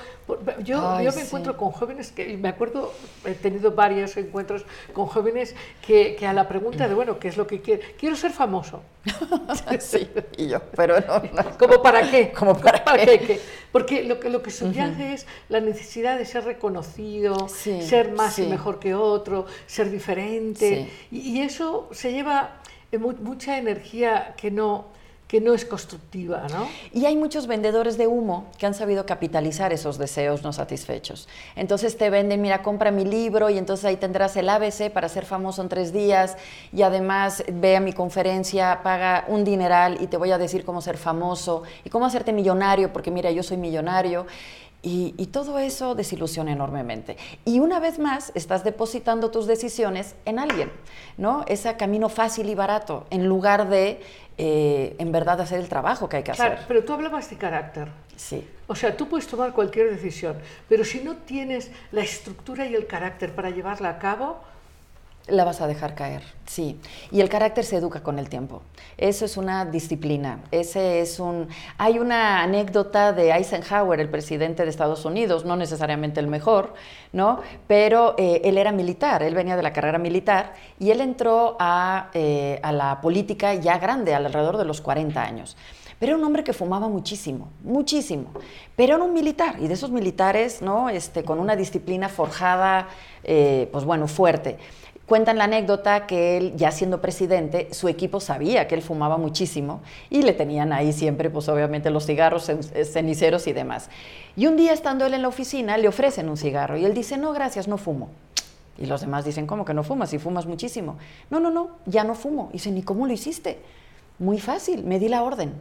Speaker 3: Yo,
Speaker 4: Ay,
Speaker 3: yo me
Speaker 4: sí.
Speaker 3: encuentro con jóvenes que, y me acuerdo, he tenido varios encuentros con jóvenes que, que a la pregunta de, bueno, ¿qué es lo que quiero? Quiero ser famoso.
Speaker 4: sí, y yo, pero no, no.
Speaker 3: ¿Cómo para qué?
Speaker 4: ¿Cómo para qué?
Speaker 3: qué? Porque lo que, lo que subyace es la necesidad de ser reconocido,
Speaker 4: Sí,
Speaker 3: ser más y mejor que otro, ser diferente. Y, y eso se lleva mucha energía que no, que no es constructiva, ¿no?
Speaker 4: Y hay muchos vendedores de humo que han sabido capitalizar esos deseos no satisfechos. Entonces te venden, mira, compra mi libro y entonces ahí tendrás el ABC para ser famoso en tres días y además ve a mi conferencia, paga un dineral y te voy a decir cómo ser famoso y cómo hacerte millonario, porque mira, yo soy millonario. Y, y todo eso desilusiona enormemente. Y una vez más, estás depositando tus decisiones en alguien, ¿no? Ese camino fácil y barato, en lugar de, eh, en verdad, hacer el trabajo que hay que
Speaker 3: Claro,
Speaker 4: hacer.
Speaker 3: pero tú hablabas de carácter.
Speaker 4: Sí.
Speaker 3: O sea, tú puedes tomar cualquier decisión, pero si no tienes la estructura y el carácter para llevarla a cabo,
Speaker 4: La vas a dejar caer, sí. Y el carácter se educa con el tiempo. Eso es una disciplina. Ese es un. Hay una anécdota de Eisenhower, el presidente de Estados Unidos, no necesariamente el mejor, ¿no? Pero eh, él era militar, él venía de la carrera militar y él entró a, eh, a la política ya grande, alrededor de los 40 años. Pero era un hombre que fumaba muchísimo, muchísimo. Pero era un militar, y de esos militares, ¿no? Este, con una disciplina forjada, eh, pues bueno, fuerte. Cuentan la anécdota que él, ya siendo presidente, su equipo sabía que él fumaba muchísimo y le tenían ahí siempre, pues obviamente, los cigarros, cen- ceniceros y demás. Y un día, estando él en la oficina, le ofrecen un cigarro y él dice, no, gracias, no fumo. Y los demás dicen, ¿cómo que no fumas? Si fumas muchísimo. No, no, no, ya no fumo. Y dicen, ¿y cómo lo hiciste? Muy fácil, me di la orden.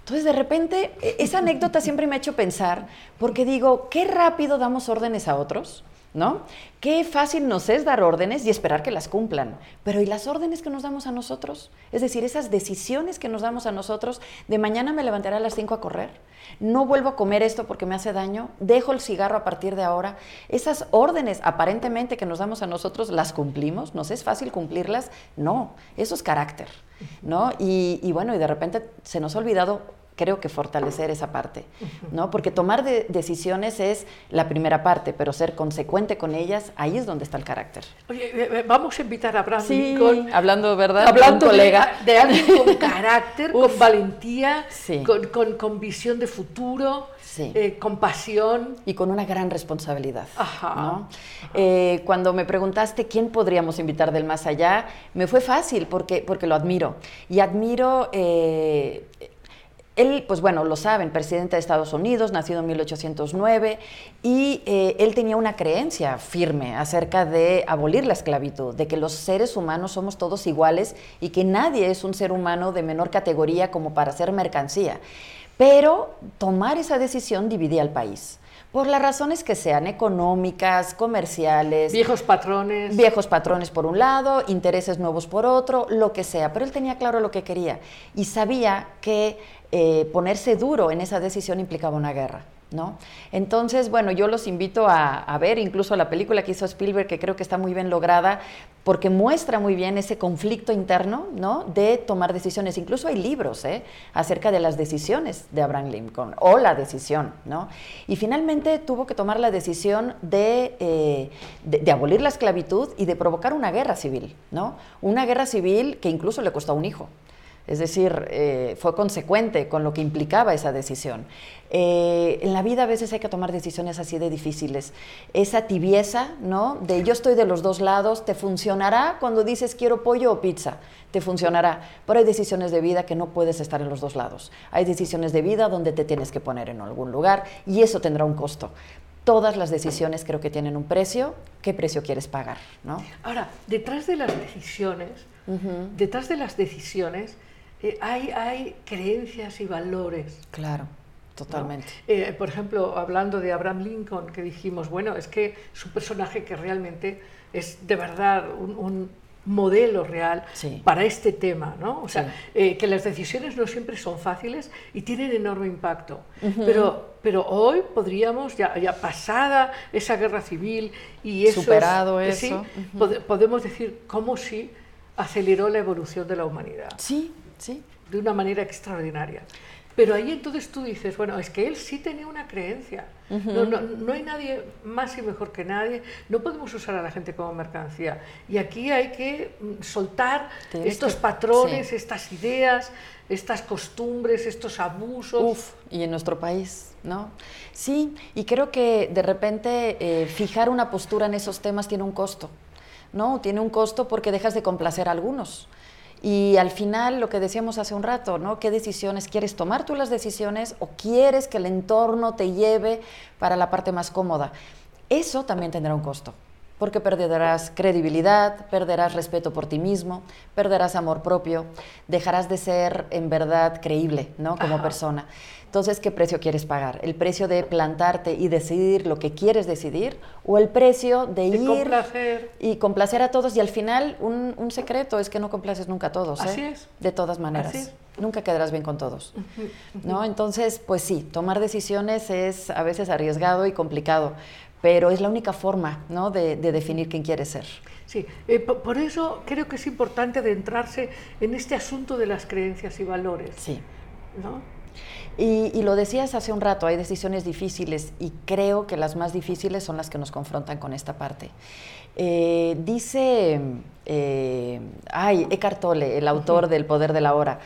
Speaker 4: Entonces, de repente, e- esa anécdota siempre me ha hecho pensar, porque digo, qué rápido damos órdenes a otros, ¿no? Qué fácil nos es dar órdenes y esperar que las cumplan. Pero ¿y las órdenes que nos damos a nosotros? Es decir, esas decisiones que nos damos a nosotros, de mañana me levantaré a las 5 a correr, no vuelvo a comer esto porque me hace daño, dejo el cigarro a partir de ahora. Esas órdenes aparentemente que nos damos a nosotros, ¿las cumplimos? ¿Nos es fácil cumplirlas? No, eso es carácter, ¿no? Y, y bueno, y de repente se nos ha olvidado creo que fortalecer esa parte, ¿no? Porque tomar de- decisiones es la primera parte, pero ser consecuente con ellas, ahí es donde está el carácter.
Speaker 3: Oye, eh, eh, vamos a invitar a Abraham Lincoln.
Speaker 4: hablando, ¿verdad?
Speaker 3: Hablando
Speaker 4: de un
Speaker 3: de-
Speaker 4: colega.
Speaker 3: De, alguien con carácter, con
Speaker 4: Uf.
Speaker 3: valentía,
Speaker 4: Sí.
Speaker 3: con, con- con visión de futuro,
Speaker 4: Sí.
Speaker 3: eh, con pasión.
Speaker 4: y con una gran responsabilidad.
Speaker 3: Ajá.
Speaker 4: ¿no? Eh, cuando me preguntaste quién podríamos invitar del más allá, me fue fácil porque, porque lo admiro. Y admiro, eh, él, pues bueno, lo saben, presidente de Estados Unidos, nacido en 1809, y eh, él tenía una creencia firme acerca de abolir la esclavitud, de que los seres humanos somos todos iguales y que nadie es un ser humano de menor categoría como para ser mercancía. Pero tomar esa decisión dividía al país, por las razones que sean económicas, comerciales,
Speaker 3: Viejos patrones.
Speaker 4: viejos patrones por un lado, intereses nuevos por otro, lo que sea. Pero él tenía claro lo que quería y sabía que eh, ponerse duro en esa decisión implicaba una guerra. ¿No? Entonces, bueno, yo los invito a, ver incluso la película que hizo Spielberg, que creo que está muy bien lograda, porque muestra muy bien ese conflicto interno, ¿no? De tomar decisiones. Incluso hay libros, ¿eh? Acerca de las decisiones de Abraham Lincoln, o la decisión, ¿no? Y finalmente tuvo que tomar la decisión de, eh, de, de abolir la esclavitud y de provocar una guerra civil, ¿no? Una guerra civil que incluso le costó a un hijo. Es decir, eh, fue consecuente con lo que implicaba esa decisión. Eh, en la vida a veces hay que tomar decisiones así de difíciles. Esa tibieza, ¿no? De yo estoy de los dos lados, te funcionará cuando dices quiero pollo o pizza, te funcionará. Pero hay decisiones de vida que no puedes estar en los dos lados. Hay decisiones de vida donde te tienes que poner en algún lugar y eso tendrá un costo. Todas las decisiones creo que tienen un precio. ¿Qué precio quieres pagar? ¿no?
Speaker 3: Ahora, detrás de las decisiones, detrás de las decisiones eh, hay, hay creencias y valores.
Speaker 4: Claro,
Speaker 3: ¿no?
Speaker 4: totalmente.
Speaker 3: Eh, por ejemplo, hablando de Abraham Lincoln, que dijimos, bueno, es que es un personaje que realmente es de verdad un, un modelo real
Speaker 4: Sí.
Speaker 3: para este tema, ¿no? O sea,
Speaker 4: Sí.
Speaker 3: eh, que las decisiones no siempre son fáciles y tienen enorme impacto. pero, pero hoy podríamos, ya, ya pasada esa guerra civil y eso
Speaker 4: Superado
Speaker 3: sí,
Speaker 4: eso,
Speaker 3: pode- podemos decir cómo sí aceleró la evolución de la humanidad
Speaker 4: Sí, sí.
Speaker 3: de una manera extraordinaria. Pero ahí entonces tú dices, bueno, es que él sí tenía una creencia. no, no, no hay nadie más y mejor que nadie. No podemos usar a la gente como mercancía. Y aquí hay que mm, soltar
Speaker 4: Tienes
Speaker 3: estos
Speaker 4: que-
Speaker 3: patrones,
Speaker 4: sí.
Speaker 3: estas ideas, estas costumbres, estos abusos.
Speaker 4: Uf, y en nuestro país, ¿no? Sí, y creo que de repente eh, fijar una postura en esos temas tiene un costo, ¿no? Tiene un costo porque dejas de complacer a algunos. Y al final, lo que decíamos hace un rato, ¿no? ¿Qué decisiones quieres tomar tú las decisiones o quieres que el entorno te lleve para la parte más cómoda? Eso también tendrá un costo, porque perderás credibilidad, perderás respeto por ti mismo, perderás amor propio, dejarás de ser en verdad creíble, ¿no? Como
Speaker 3: Ajá.
Speaker 4: persona. Entonces, ¿qué precio quieres pagar? ¿El precio de plantarte y decidir lo que quieres decidir? ¿O el precio de,
Speaker 3: De
Speaker 4: ir
Speaker 3: complacer.
Speaker 4: y complacer a todos? Y al final, un, un secreto es que no complaces nunca a todos. ¿eh?
Speaker 3: Así es.
Speaker 4: De todas maneras.
Speaker 3: Así es.
Speaker 4: Nunca quedarás bien con todos. ¿no? Entonces, pues sí, tomar decisiones es a veces arriesgado y complicado, pero es la única forma ¿no? de, de definir quién quieres ser.
Speaker 3: Sí, eh, po- por eso creo que es importante adentrarse en este asunto de las creencias y valores.
Speaker 4: Sí.
Speaker 3: ¿no?
Speaker 4: Y, y lo decías hace un rato, hay decisiones difíciles y creo que las más difíciles son las que nos confrontan con esta parte. Eh, dice, eh, ay, Eckhart Tolle, el autor del Poder de la Hora,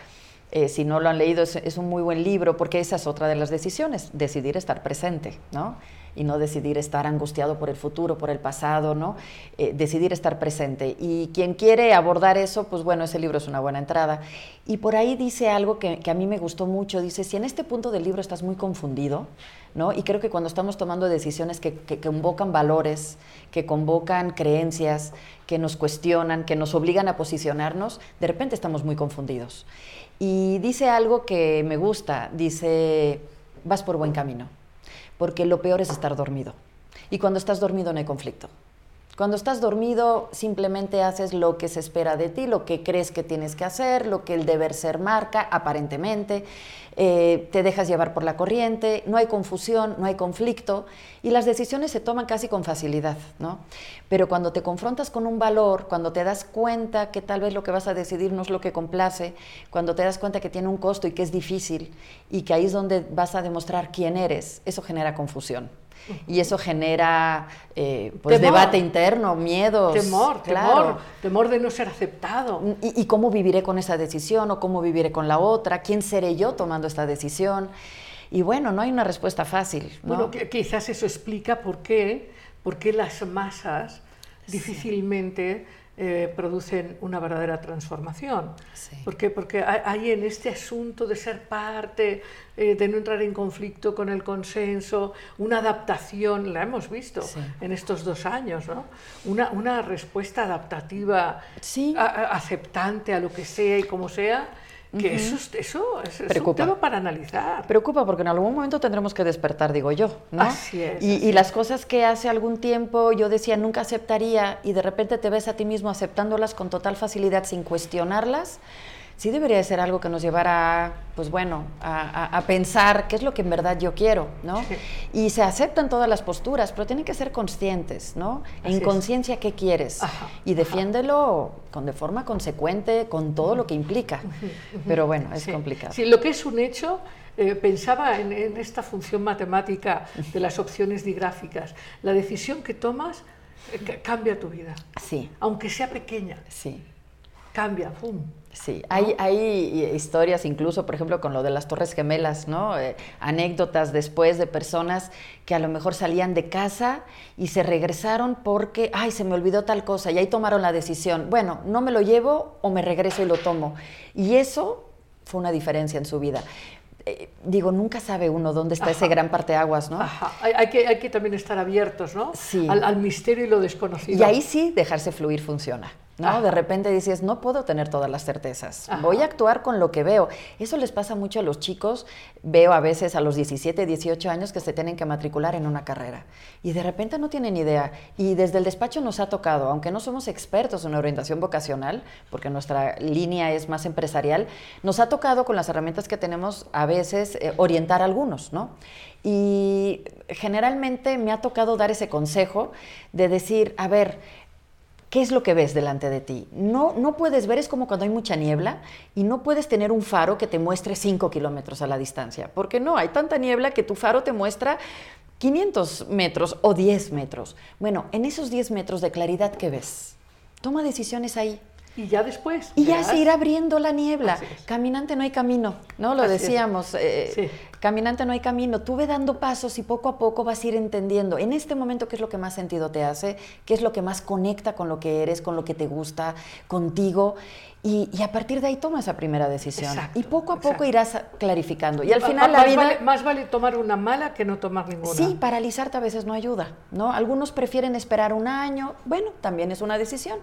Speaker 4: eh, si no lo han leído, es, un muy buen libro porque esa es otra de las decisiones, decidir estar presente, ¿no? Y no decidir estar angustiado por el futuro, por el pasado, ¿no? Eh, decidir estar presente. Y quien quiere abordar eso, pues bueno, ese libro es una buena entrada. Y por ahí dice algo que, que a mí me gustó mucho, dice, si en este punto del libro estás muy confundido, ¿no? Y creo que cuando estamos tomando decisiones que, que convocan valores, que convocan creencias, que nos cuestionan, que nos obligan a posicionarnos, de repente estamos muy confundidos. Y dice algo que me gusta, dice, vas por buen camino, porque lo peor es estar dormido. Y cuando estás dormido no hay conflicto. Cuando estás dormido simplemente haces lo que se espera de ti, lo que crees que tienes que hacer, lo que el deber ser marca, aparentemente, eh, te dejas llevar por la corriente, no hay confusión, no hay conflicto y las decisiones se toman casi con facilidad, ¿no? Pero cuando te confrontas con un valor, cuando te das cuenta que tal vez lo que vas a decidir no es lo que complace, cuando te das cuenta que tiene un costo y que es difícil y que ahí es donde vas a demostrar quién eres, eso genera confusión. Y eso genera eh, pues
Speaker 3: Temor.
Speaker 4: debate interno, miedos.
Speaker 3: Temor,
Speaker 4: claro.
Speaker 3: temor, temor de no ser aceptado.
Speaker 4: ¿Y, y cómo viviré con esa decisión o cómo viviré con la otra? ¿Quién seré yo tomando esta decisión? Y bueno, no hay una respuesta fácil. ¿no?
Speaker 3: Bueno, que- quizás eso explica por qué, por qué las masas difícilmente eh, producen una verdadera transformación.
Speaker 4: Sí.
Speaker 3: ¿Por qué? Porque hay, en este asunto de ser parte, eh, de no entrar en conflicto con el consenso, una adaptación, la hemos visto
Speaker 4: Sí.
Speaker 3: en estos dos años, ¿no? Una, una respuesta adaptativa,
Speaker 4: Sí.
Speaker 3: a- a- aceptante a lo que sea y como sea, que eso, es- eso es, es un
Speaker 4: Preocupa.
Speaker 3: tema para analizar.
Speaker 4: Preocupa porque en algún momento tendremos que despertar, digo yo, ¿no?
Speaker 3: Así es,
Speaker 4: Y,
Speaker 3: así
Speaker 4: y las cosas que hace algún tiempo yo decía nunca aceptaría y de repente te ves a ti mismo aceptándolas con total facilidad sin cuestionarlas, sí debería de ser algo que nos llevara, pues bueno, a, a- a pensar qué es lo que en verdad yo quiero, ¿no?
Speaker 3: Sí.
Speaker 4: Y se aceptan todas las posturas, pero tienen que ser conscientes, ¿no?
Speaker 3: Así
Speaker 4: En conciencia qué quieres
Speaker 3: Ajá,
Speaker 4: y defiéndelo con, de forma consecuente con todo lo que implica. Pero bueno, es
Speaker 3: Sí.
Speaker 4: complicado.
Speaker 3: Sí, lo que es un hecho, eh, pensaba en, en esta función matemática de las opciones digráficas. La decisión que tomas eh, ca- cambia tu vida,
Speaker 4: Sí,
Speaker 3: aunque sea pequeña,
Speaker 4: sí.
Speaker 3: Cambia, ¡pum!
Speaker 4: Sí, hay, hay historias incluso, por ejemplo, con lo de las Torres Gemelas, ¿no? Eh, anécdotas después de personas que a lo mejor salían de casa y se regresaron porque, ay, se me olvidó tal cosa y ahí tomaron la decisión, bueno, no me lo llevo o me regreso y lo tomo. Y eso fue una diferencia en su vida. Eh, digo, nunca sabe uno dónde está ese gran parteaguas, ¿no?
Speaker 3: Ajá. Hay, hay que, hay que también estar abiertos ¿no?
Speaker 4: Sí.
Speaker 3: al, al misterio y lo desconocido.
Speaker 4: Y ahí sí dejarse fluir funciona. ¿No? De repente dices, no puedo tener todas las certezas,
Speaker 3: Ajá.
Speaker 4: voy a actuar con lo que veo. Eso les pasa mucho a los chicos, veo a veces a los 17, 18 años que se tienen que matricular en una carrera y de repente no tienen idea. Y desde el despacho nos ha tocado, aunque no somos expertos en orientación vocacional, porque nuestra línea es más empresarial, nos ha tocado con las herramientas que tenemos a veces eh, orientar a algunos, ¿no? Y generalmente me ha tocado dar ese consejo de decir, a ver, ¿Qué es lo que ves delante de ti? No, no puedes ver, es como cuando hay mucha niebla y no puedes tener un faro que te muestre 5 kilómetros a la distancia, porque no, hay tanta niebla que tu faro te muestra 500 metros o 10 metros. Bueno, en esos 10 metros de claridad, ¿qué ves? Toma decisiones ahí.
Speaker 3: Y ya después.
Speaker 4: Y ya se irá abriendo la niebla. Caminante no hay camino, ¿no? Lo
Speaker 3: Así
Speaker 4: decíamos. eh,
Speaker 3: Sí.
Speaker 4: Caminante no hay camino. Tú ve dando pasos y poco a poco vas a ir entendiendo. En este momento, ¿qué es lo que más sentido te hace? ¿Qué es lo que más conecta con lo que eres, con lo que te gusta, contigo? Y, y a partir de ahí toma esa primera decisión.
Speaker 3: Exacto,
Speaker 4: y poco a poco irás clarificando. Y al final
Speaker 3: ma-
Speaker 4: la
Speaker 3: más
Speaker 4: vida...
Speaker 3: Vale, más vale tomar una mala que no tomar ninguna.
Speaker 4: Sí, paralizarte a veces no ayuda, ¿no? Algunos prefieren esperar un año, bueno, también es una decisión.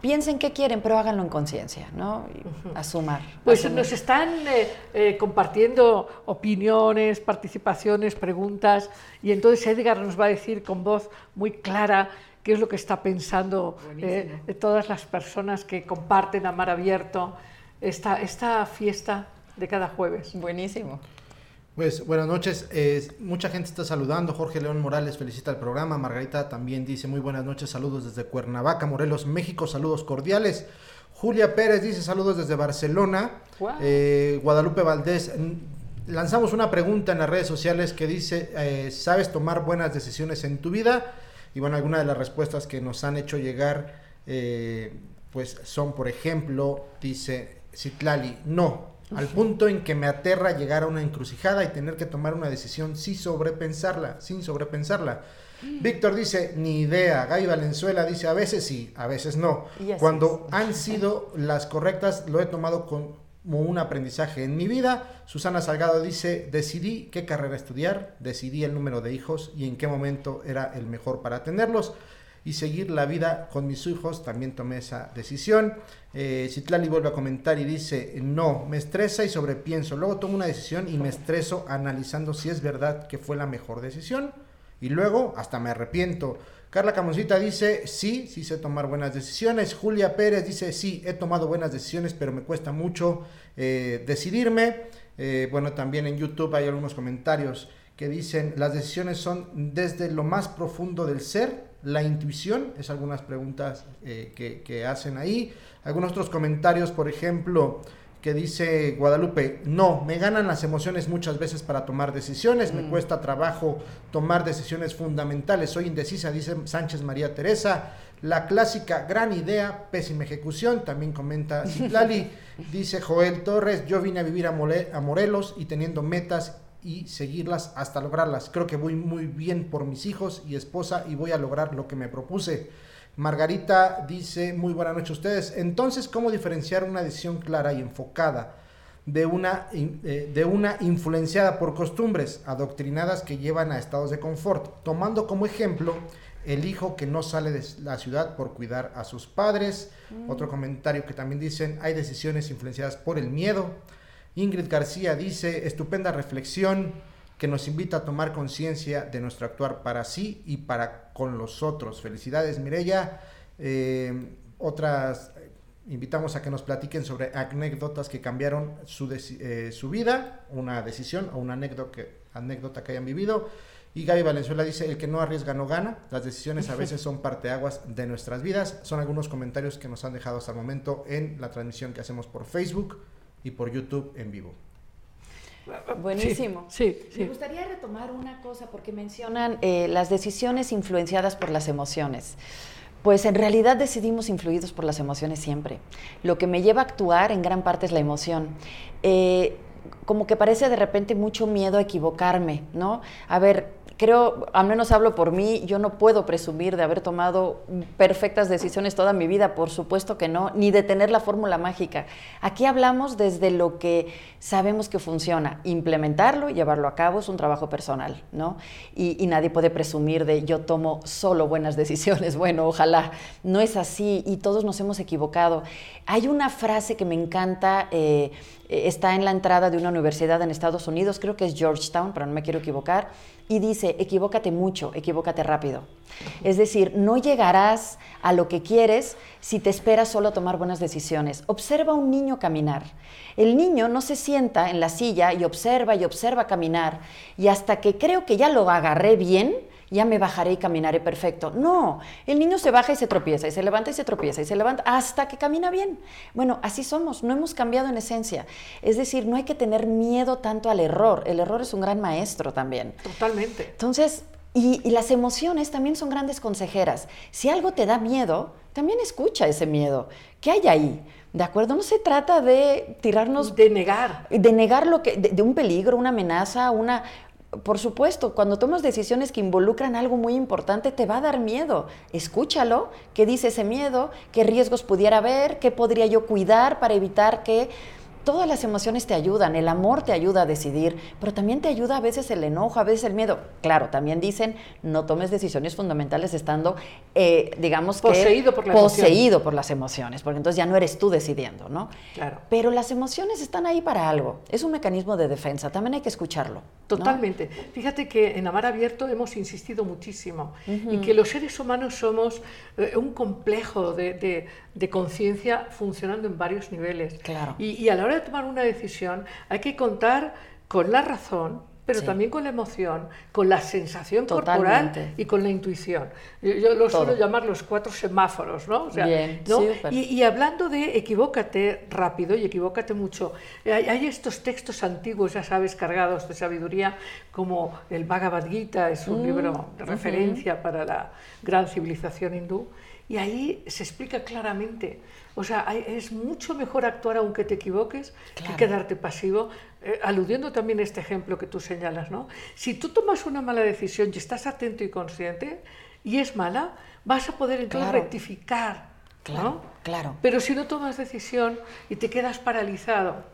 Speaker 4: Piensen qué quieren, pero háganlo en conciencia, ¿no? Y Asumar.
Speaker 3: Pues
Speaker 4: asumir.
Speaker 3: nos están eh, eh, compartiendo opiniones, participaciones, preguntas, y entonces Edgar nos va a decir con voz muy clara qué es lo que está pensando eh, de todas las personas que comparten a mar abierto esta, esta fiesta de cada jueves.
Speaker 4: Buenísimo.
Speaker 2: Pues buenas noches, eh, mucha gente está saludando, Jorge León Morales felicita el programa, Margarita también dice muy buenas noches, saludos desde Cuernavaca, Morelos, México, saludos cordiales. Julia Pérez dice saludos desde Barcelona.
Speaker 3: Wow.
Speaker 2: Eh, Guadalupe Valdés, lanzamos una pregunta en las redes sociales que dice, eh, ¿sabes tomar buenas decisiones en tu vida? Y bueno, algunas de las respuestas que nos han hecho llegar, eh, pues son, por ejemplo, dice Citlali, no, al punto en que me aterra llegar a una encrucijada y tener que tomar una decisión sin sobrepensarla, sin sobrepensarla. Víctor dice, ni idea. Gaby Valenzuela dice, a veces sí, a veces no. Cuando han sido las correctas, lo he tomado como un aprendizaje en mi vida. Susana Salgado dice, decidí qué carrera estudiar, decidí el número de hijos y en qué momento era el mejor para tenerlos y seguir la vida con mis hijos, también tomé esa decisión. Eh, vuelve a comentar y dice, no, me estresa y sobrepienso. Luego tomo una decisión y me estreso analizando si es verdad que fue la mejor decisión y luego hasta me arrepiento. Carla Camoncita dice, sí, sí sé tomar buenas decisiones. Julia Pérez dice, sí, he tomado buenas decisiones, pero me cuesta mucho eh, decidirme. Eh, bueno, también en YouTube hay algunos comentarios que dicen, las decisiones son desde lo más profundo del ser, la intuición, es algunas preguntas eh, que, que hacen ahí. Algunos otros comentarios, por ejemplo, que dice Guadalupe, no, me ganan las emociones muchas veces para tomar decisiones, me cuesta trabajo tomar decisiones fundamentales, soy indecisa, dice Sánchez María Teresa, la clásica gran idea, pésima ejecución, también comenta Citlali, dice Joel Torres, yo vine a vivir a Morelos y teniendo metas y seguirlas hasta lograrlas, creo que voy muy bien por mis hijos y esposa y voy a lograr lo que me propuse. Margarita dice, muy buena noche a ustedes. Entonces, ¿cómo diferenciar una decisión clara y enfocada de una, eh, de una influenciada por costumbres adoctrinadas que llevan a estados de confort? Tomando como ejemplo el hijo que no sale de la ciudad por cuidar a sus padres. Otro comentario que también dicen, hay decisiones influenciadas por el miedo. Ingrid García dice, estupenda reflexión que nos invita a tomar conciencia de nuestro actuar para sí y para con los otros. Felicidades, Mirella. Eh, otras, eh, invitamos a que nos platiquen sobre anécdotas que cambiaron su, eh, su vida, una decisión o una anécdota que, anécdota que hayan vivido. Y Gaby Valenzuela dice, el que no arriesga no gana. Las decisiones a veces son parteaguas de nuestras vidas. Son algunos comentarios que nos han dejado hasta el momento en la transmisión que hacemos por Facebook y por YouTube en vivo.
Speaker 4: Buenísimo.
Speaker 3: Sí, sí.
Speaker 4: Me gustaría retomar una cosa porque mencionan eh, las decisiones influenciadas por las emociones. Pues en realidad decidimos influidos por las emociones siempre. Lo que me lleva a actuar en gran parte es la emoción. Eh, como que parece de repente mucho miedo a equivocarme, ¿no? A ver, creo, al menos hablo por mí, yo no puedo presumir de haber tomado perfectas decisiones toda mi vida, por supuesto que no, ni de tener la fórmula mágica. Aquí hablamos desde lo que sabemos que funciona. Implementarlo y llevarlo a cabo es un trabajo personal, ¿no? Y, nadie puede presumir de yo tomo solo buenas decisiones. Bueno, ojalá. No es así y todos nos hemos equivocado. Hay una frase que me encanta, eh, está en la entrada de una universidad en Estados Unidos, creo que es Georgetown, pero no me quiero equivocar, y dice, equivócate mucho, equivócate rápido. Es decir, no llegarás a lo que quieres si te esperas solo a tomar buenas decisiones. Observa un niño caminar. El niño no se sienta en la silla y observa y observa caminar y hasta que creo que ya lo agarré bien, ya me bajaré y caminaré perfecto. No, el niño se baja y se tropieza, y se levanta y se tropieza, y se levanta hasta que camina bien. Bueno, así somos, no hemos cambiado en esencia. Es decir, no hay que tener miedo tanto al error. El error es un gran maestro también.
Speaker 3: Totalmente.
Speaker 4: Entonces, y, y las emociones también son grandes consejeras. Si algo te da miedo, también escucha ese miedo. ¿Qué hay ahí? ¿De acuerdo? No se trata de tirarnos
Speaker 3: De negar.
Speaker 4: de negar lo que, de, de un peligro, una amenaza, una... Por supuesto, cuando tomas decisiones que involucran algo muy importante, te va a dar miedo. Escúchalo, qué dice ese miedo, qué riesgos pudiera haber, qué podría yo cuidar para evitar que... Todas las emociones te ayudan, el amor te ayuda a decidir, pero también te ayuda a veces el enojo, a veces el miedo. Claro, también dicen, no tomes decisiones fundamentales estando, eh, digamos que...
Speaker 3: Poseído por la emoción.
Speaker 4: Poseído por las emociones, porque entonces ya no eres tú decidiendo, ¿no?
Speaker 3: Claro.
Speaker 4: Pero las emociones están ahí para algo. Es un mecanismo de defensa. También hay que escucharlo. ¿no?
Speaker 3: Totalmente. Fíjate que en Amar Abierto hemos insistido muchísimo en que los seres humanos somos eh, un complejo de, de- de conciencia funcionando en varios niveles.
Speaker 4: Claro.
Speaker 3: Y, y a la hora de tomar una decisión hay que contar con la razón, pero
Speaker 4: Sí.
Speaker 3: también con la emoción, con la sensación
Speaker 4: Totalmente.
Speaker 3: corporal y con la intuición. Yo, yo lo
Speaker 4: Todo.
Speaker 3: suelo llamar los cuatro semáforos, ¿no? O sea,
Speaker 4: Bien,
Speaker 3: ¿no? Y, y hablando de equivócate rápido y equivócate mucho, hay, hay estos textos antiguos, ya sabes, cargados de sabiduría, como el Bhagavad Gita, es
Speaker 4: Mm,
Speaker 3: un libro de referencia para la gran civilización hindú, y ahí se explica claramente, o sea, hay- es mucho mejor actuar aunque te equivoques
Speaker 4: Claro.
Speaker 3: que quedarte pasivo, eh, aludiendo también a este ejemplo que tú señalas, ¿no? Si tú tomas una mala decisión y estás atento y consciente, y es mala, vas a poder entonces
Speaker 4: Claro.
Speaker 3: rectificar,
Speaker 4: Claro,
Speaker 3: ¿no?
Speaker 4: claro.
Speaker 3: Pero si no tomas decisión y te quedas paralizado,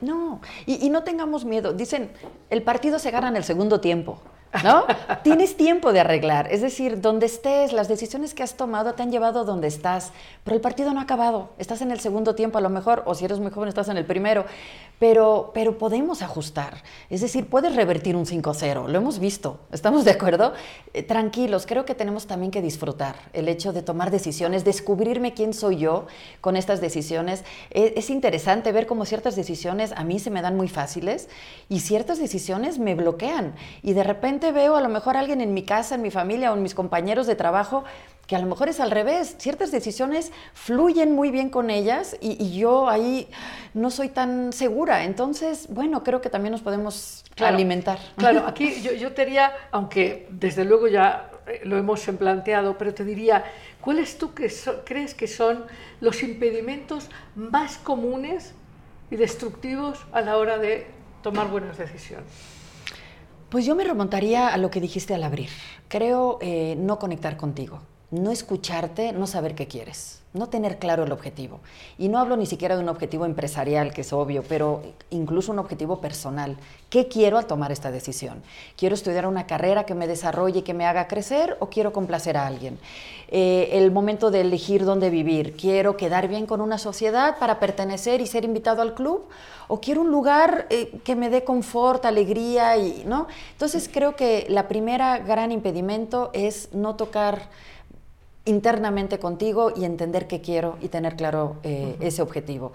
Speaker 4: No, y, y no tengamos miedo. Dicen, el partido se gana en el segundo tiempo, ¿no? Tienes tiempo de arreglar. Es decir, donde estés, las decisiones que has tomado te han llevado donde estás, pero el partido no ha acabado. Estás en el segundo tiempo a lo mejor, o si eres muy joven estás en el primero, pero, pero podemos ajustar. Es decir, puedes revertir un 5-0, lo hemos visto, ¿estamos de acuerdo? Eh, tranquilos, creo que tenemos también que disfrutar el hecho de tomar decisiones, descubrirme quién soy yo con estas decisiones. Eh, es interesante ver cómo ciertas decisiones a mí se me dan muy fáciles y ciertas decisiones me bloquean. Y de repente veo a lo mejor a alguien en mi casa, en mi familia o en mis compañeros de trabajo que a lo mejor es al revés. Ciertas decisiones fluyen muy bien con ellas y, y yo ahí no soy tan segura. Entonces, bueno, creo que también nos podemos
Speaker 3: Claro,
Speaker 4: alimentar.
Speaker 3: Claro, aquí yo, yo te diría, aunque desde luego ya eh, lo hemos planteado, pero te diría, ¿cuáles tú que so- crees que son los impedimentos más comunes y destructivos a la hora de tomar buenas decisiones?
Speaker 4: Pues yo me remontaría a lo que dijiste al abrir. Creo eh, no conectar contigo, no escucharte, no saber qué quieres, no tener claro el objetivo. Y no hablo ni siquiera de un objetivo empresarial, que es obvio, pero incluso un objetivo personal. ¿Qué quiero al tomar esta decisión? ¿Quiero estudiar una carrera que me desarrolle y que me haga crecer o quiero complacer a alguien? Eh, el momento de elegir dónde vivir. ¿Quiero quedar bien con una sociedad para pertenecer y ser invitado al club? ¿O quiero un lugar eh, que me dé confort, alegría? Y, ¿no? Entonces creo que la primera gran impedimento es no tocar internamente contigo y entender qué quiero y tener claro eh, ese objetivo.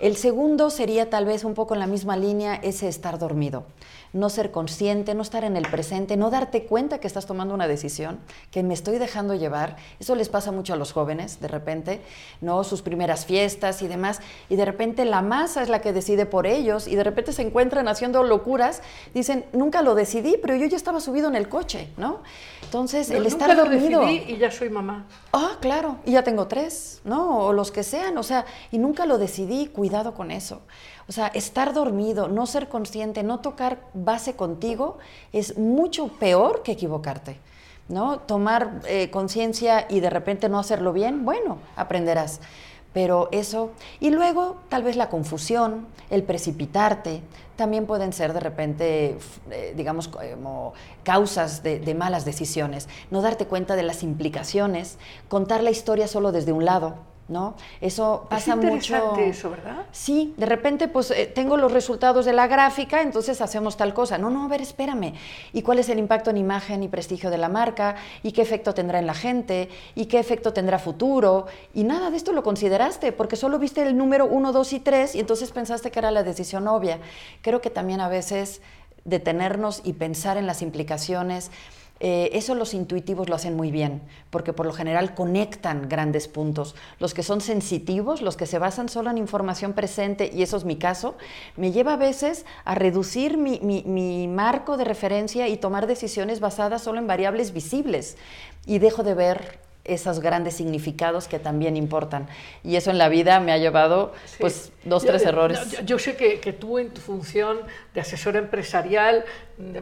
Speaker 4: El segundo sería tal vez un poco en la misma línea ese estar dormido, no ser consciente, no estar en el presente, no darte cuenta que estás tomando una decisión, que me estoy dejando llevar. Eso les pasa mucho a los jóvenes de repente, no sus primeras fiestas y demás, y de repente la masa es la que decide por ellos y de repente se encuentran haciendo locuras, dicen, nunca lo decidí, pero yo ya estaba subido en el coche, ¿no? Entonces, el
Speaker 3: Nunca
Speaker 4: estar
Speaker 3: lo
Speaker 4: dormido.
Speaker 3: decidí y ya soy mamá.
Speaker 4: Ah, claro, y ya tengo tres, ¿no? O los que sean, o sea, y nunca lo decidí, cuidado con eso. O sea, estar dormido, no ser consciente, no tocar base contigo es mucho peor que equivocarte, ¿no? Tomar eh, conciencia y de repente no hacerlo bien, bueno, aprenderás. Pero eso, y luego tal vez la confusión, el precipitarte, también pueden ser de repente, eh, digamos, como causas de, de malas decisiones. No darte cuenta de las implicaciones, contar la historia solo desde un lado, ¿no? Eso pasa
Speaker 3: es
Speaker 4: mucho.
Speaker 3: interesante eso, ¿verdad?
Speaker 4: Sí, de repente pues eh, tengo los resultados de la gráfica, entonces hacemos tal cosa. No, no, a ver, espérame. ¿Y cuál es el impacto en imagen y prestigio de la marca? ¿Y qué efecto tendrá en la gente? ¿Y qué efecto tendrá futuro? Y nada de esto lo consideraste, porque solo viste el número 1, 2 y 3 y entonces pensaste que era la decisión obvia. Creo que también a veces detenernos y pensar en las implicaciones. Eh, eso los intuitivos lo hacen muy bien, porque por lo general conectan grandes puntos. Los que son sensitivos, los que se basan solo en información presente, y eso es mi caso, me lleva a veces a reducir mi, mi- mi marco de referencia y tomar decisiones basadas solo en variables visibles. Y dejo de ver esos grandes significados que también importan. Y eso en la vida me ha llevado,
Speaker 3: Sí.
Speaker 4: pues, dos,
Speaker 3: Yo-
Speaker 4: tres errores.
Speaker 3: Yo, yo sé que, que tú en tu función de asesora empresarial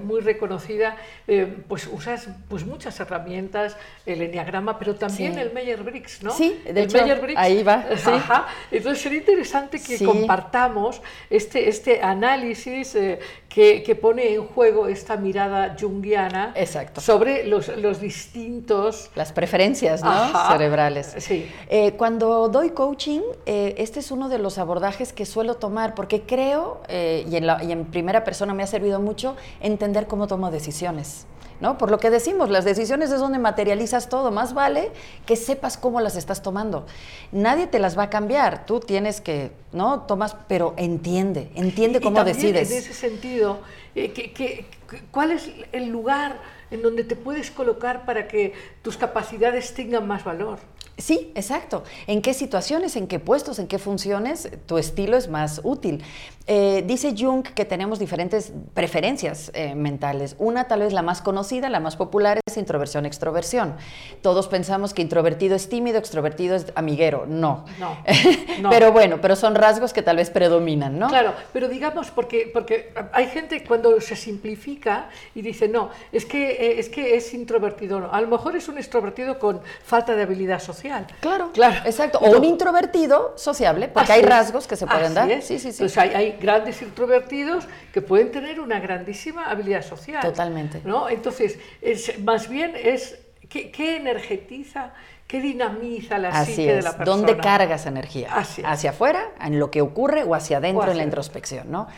Speaker 3: muy reconocida, eh, pues usas pues muchas herramientas, el enneagrama, pero también
Speaker 4: Sí.
Speaker 3: el Meyer-Briggs, ¿no?
Speaker 4: Sí, de
Speaker 3: el
Speaker 4: hecho,
Speaker 3: Meyer-Briggs.
Speaker 4: ahí va, sí.
Speaker 3: Ajá. Entonces sería interesante que compartamos este, este análisis eh, que, que pone en juego esta mirada junguiana
Speaker 4: Exacto.
Speaker 3: sobre los, los distintos...
Speaker 4: Las preferencias ¿no?
Speaker 3: Ajá.
Speaker 4: cerebrales.
Speaker 3: Sí.
Speaker 4: Eh, cuando doy coaching, eh, este es uno de los abordajes que suelo tomar porque creo, eh, y, en la- y en primera persona me ha servido mucho, entender cómo tomo decisiones. ¿no? Por lo que decimos, las decisiones es donde materializas todo. Más vale que sepas cómo las estás tomando. Nadie te las va a cambiar. Tú tienes que, ¿no? Tomas, pero entiende, entiende
Speaker 3: Y- y
Speaker 4: cómo
Speaker 3: también
Speaker 4: decides.
Speaker 3: En ese sentido, eh, que- ¿cuál es el lugar en donde te puedes colocar para que tus capacidades tengan más valor?
Speaker 4: Sí, exacto. ¿En qué situaciones, en qué puestos, en qué funciones tu estilo es más útil? Eh, dice Jung que tenemos diferentes preferencias eh, mentales. Una, tal vez la más conocida, la más popular, es introversión-extroversión. Todos pensamos que introvertido es tímido, extrovertido es amiguero. No.
Speaker 3: No, no.
Speaker 4: pero bueno, pero son rasgos que tal vez predominan, ¿no?
Speaker 3: Claro, pero digamos, porque, porque hay gente cuando se simplifica y dice, no, es que, eh, es que es introvertido. No. A lo mejor es un extrovertido con falta de habilidad social.
Speaker 4: Claro,
Speaker 3: claro.
Speaker 4: exacto. O un introvertido sociable, porque
Speaker 3: Así
Speaker 4: hay rasgos que se pueden
Speaker 3: así
Speaker 4: dar.
Speaker 3: es.
Speaker 4: Sí, sí, sí.
Speaker 3: Entonces hay, hay grandes introvertidos que pueden tener una grandísima habilidad social.
Speaker 4: Totalmente.
Speaker 3: ¿no? Entonces, es, más bien es ¿qué, qué energetiza, qué dinamiza la
Speaker 4: Así
Speaker 3: psique de
Speaker 4: es.
Speaker 3: la persona.
Speaker 4: ¿Dónde cargas energía?
Speaker 3: Así.
Speaker 4: ¿Hacia afuera, en lo que ocurre, o hacia adentro,
Speaker 3: O hacia
Speaker 4: en la introspección? ¿no?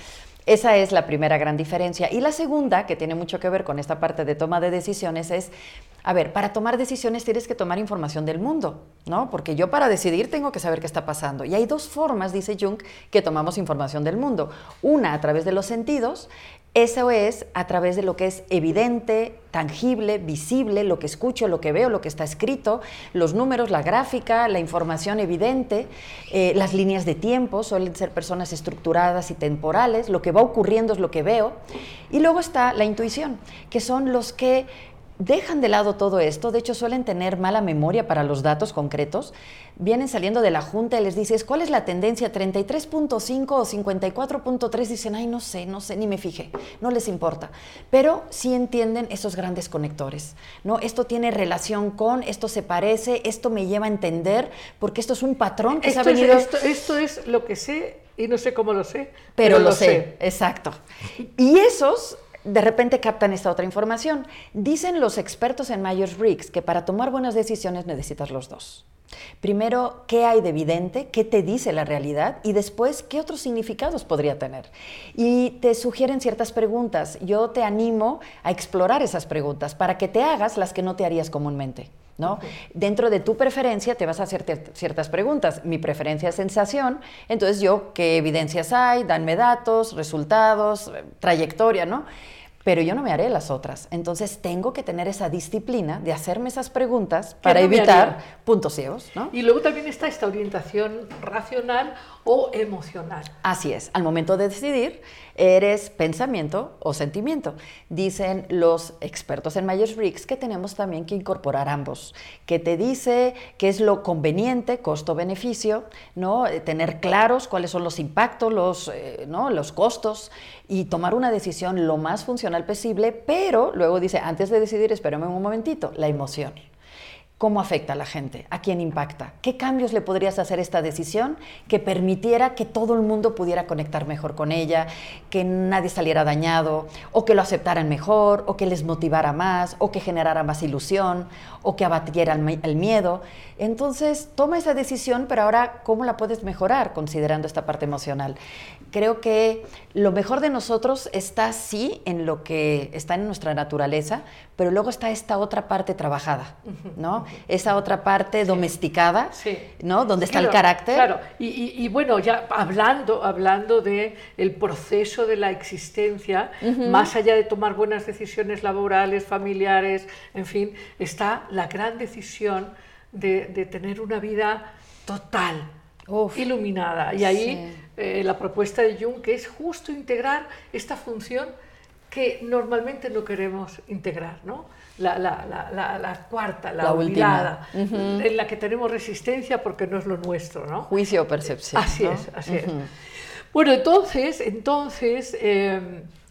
Speaker 4: Esa es la primera gran diferencia. Y la segunda, que tiene mucho que ver con esta parte de toma de decisiones, es, a ver, para tomar decisiones tienes que tomar información del mundo, ¿no? Porque yo para decidir tengo que saber qué está pasando. Y hay dos formas, dice Jung, que tomamos información del mundo. Una a través de los sentidos, eso es a través de lo que es evidente, tangible, visible, lo que escucho, lo que veo, lo que está escrito, los números, la gráfica, la información evidente, eh, las líneas de tiempo, suelen ser personas estructuradas y temporales, lo que va ocurriendo es lo que veo. Y luego está la intuición, que son los que dejan de lado todo esto, de hecho suelen tener mala memoria para los datos concretos, vienen saliendo de la junta y les dices, ¿cuál es la tendencia? 33.5 o 54.3, dicen, ay, no sé, no sé, ni me fijé, no les importa, pero sí entienden esos grandes conectores, ¿no? Esto tiene relación con, esto se parece, esto me lleva a entender, porque esto es un patrón que se ha
Speaker 3: Esto es,
Speaker 4: venido...
Speaker 3: esto, esto es lo que sé y no sé cómo lo sé,
Speaker 4: pero, lo, sé. exacto. Y esos de repente captan esta otra información. Dicen los expertos en Myers-Briggs que para tomar buenas decisiones necesitas los dos. Primero, ¿qué hay de evidente? ¿Qué te dice la realidad? Y después, ¿qué otros significados podría tener? Y te sugieren ciertas preguntas. Yo te animo a explorar esas preguntas para que te hagas las que no te harías comúnmente. ¿No? Dentro de tu preferencia te vas a hacer ciertas preguntas. Mi preferencia es sensación, entonces yo, ¿qué evidencias hay? Danme datos, resultados, eh, trayectoria, ¿no? Pero yo no me haré las otras. Entonces tengo que tener esa disciplina de hacerme esas preguntas para
Speaker 3: no
Speaker 4: evitar puntos ciegos, ¿no?
Speaker 3: Y luego también está esta orientación racional o emocional.
Speaker 4: Así es, al momento de decidir, eres pensamiento o sentimiento. Dicen los expertos en Myers-Briggs que tenemos también que incorporar ambos, que te dice qué es lo conveniente, costo-beneficio, ¿no? Eh, tener claros cuáles son los impactos, los, eh, ¿no? los costos y tomar una decisión lo más funcional posible, pero luego dice, antes de decidir, espérame un momentito, la emoción. ¿Cómo afecta a la gente? ¿A quién impacta? ¿Qué cambios le podrías hacer a esta decisión que permitiera que todo el mundo pudiera conectar mejor con ella, que nadie saliera dañado, o que lo aceptaran mejor, o que les motivara más, o que generara más ilusión, o que abatiera el, el miedo? Entonces, toma esa decisión, pero ahora, ¿cómo la puedes mejorar considerando esta parte emocional? Creo que lo mejor de nosotros está sí en lo que está en nuestra naturaleza, pero luego está esta otra parte trabajada, ¿no? Esa otra parte domesticada,
Speaker 3: Sí.
Speaker 4: ¿no? Donde está el
Speaker 3: Claro,
Speaker 4: carácter.
Speaker 3: Claro, y, y- y bueno, ya hablando, hablando de el proceso de la existencia, más allá de tomar buenas decisiones laborales, familiares, en fin, está la gran decisión de, de tener una vida total,
Speaker 4: Uf.
Speaker 3: iluminada. Y ahí
Speaker 4: Sí.
Speaker 3: eh, la propuesta de Jung, que es justo integrar esta función que normalmente no queremos integrar, ¿no? La, la- la- la- cuarta, la, olvidada,
Speaker 4: última.
Speaker 3: en la que tenemos resistencia porque no es lo nuestro, ¿no?
Speaker 4: Juicio o percepción.
Speaker 3: Así
Speaker 4: ¿no?
Speaker 3: es, así es. Bueno, entonces, entonces, eh,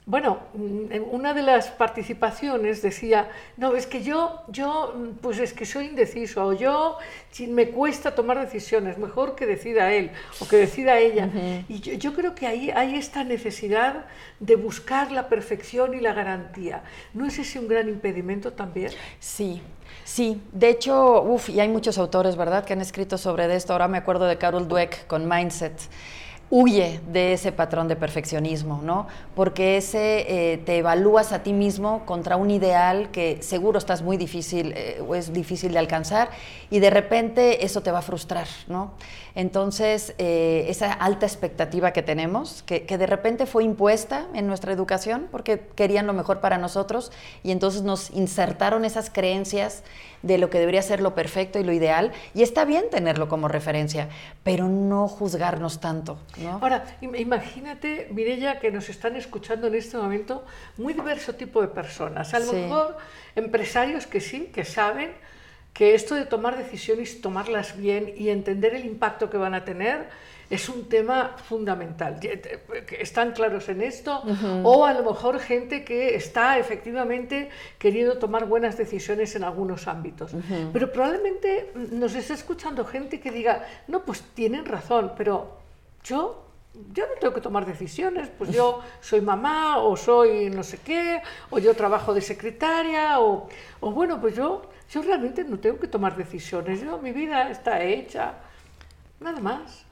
Speaker 3: bueno, mm, en una de las participaciones decía, no, es que yo, yo, mm, pues es que soy indeciso, o yo me cuesta tomar decisiones, mejor que decida él o que decida ella. Y yo, yo creo que ahí hay esta necesidad de buscar la perfección y la garantía. ¿No es ese un gran impedimento también?
Speaker 4: Sí, sí. De hecho, uff, y hay muchos autores, ¿verdad?, que han escrito sobre esto. Ahora me acuerdo de Carol Dweck con Mindset. Huye de ese patrón de perfeccionismo, ¿no? Porque ese eh, te evalúas a ti mismo contra un ideal que seguro estás muy difícil eh, o es difícil de alcanzar y de repente eso te va a frustrar, ¿no? Entonces, eh, esa alta expectativa que tenemos, que, que, de repente fue impuesta en nuestra educación porque querían lo mejor para nosotros y entonces nos insertaron esas creencias de lo que debería ser lo perfecto y lo ideal, y está bien tenerlo como referencia, pero no juzgarnos tanto. ¿no?
Speaker 3: Ahora, imagínate, Mirella, que nos están escuchando en este momento muy diverso tipo de personas. A lo mejor empresarios que sí, que saben que esto de tomar decisiones, tomarlas bien y entender el impacto que van a tener, es un tema fundamental. ¿Están claros en esto? O a lo mejor gente que está efectivamente queriendo tomar buenas decisiones en algunos ámbitos. Pero probablemente nos está escuchando gente que diga, no, pues tienen razón, pero yo yo no tengo que tomar decisiones, pues yo soy mamá o soy no sé qué, o yo trabajo de secretaria, o, o bueno, pues yo, yo realmente no tengo que tomar decisiones, yo, mi vida está hecha, nada más.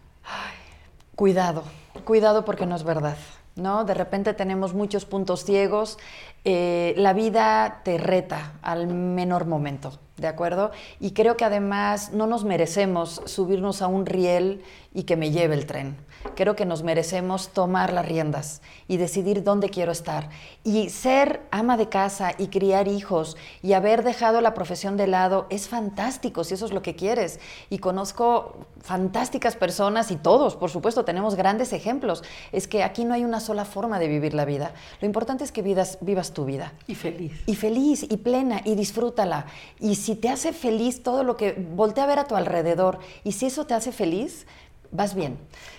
Speaker 4: Cuidado, cuidado porque no es verdad. ¿no? De repente tenemos muchos puntos ciegos. Eh, la vida te reta al menor momento, ¿de acuerdo? Y creo que además no nos merecemos subirnos a un riel y que me lleve el tren. Creo que nos merecemos tomar las riendas y decidir dónde quiero estar. Y ser ama de casa y criar hijos y haber dejado la profesión de lado es fantástico si eso es lo que quieres. Y conozco fantásticas personas y todos, por supuesto, tenemos grandes ejemplos. Es que aquí no hay una sola forma de vivir la vida. Lo importante es que vivas, vivas tu vida.
Speaker 3: Y feliz.
Speaker 4: Y feliz y plena y disfrútala. Y si te hace feliz todo lo que voltea a ver a tu alrededor y si eso te hace feliz, vas bien.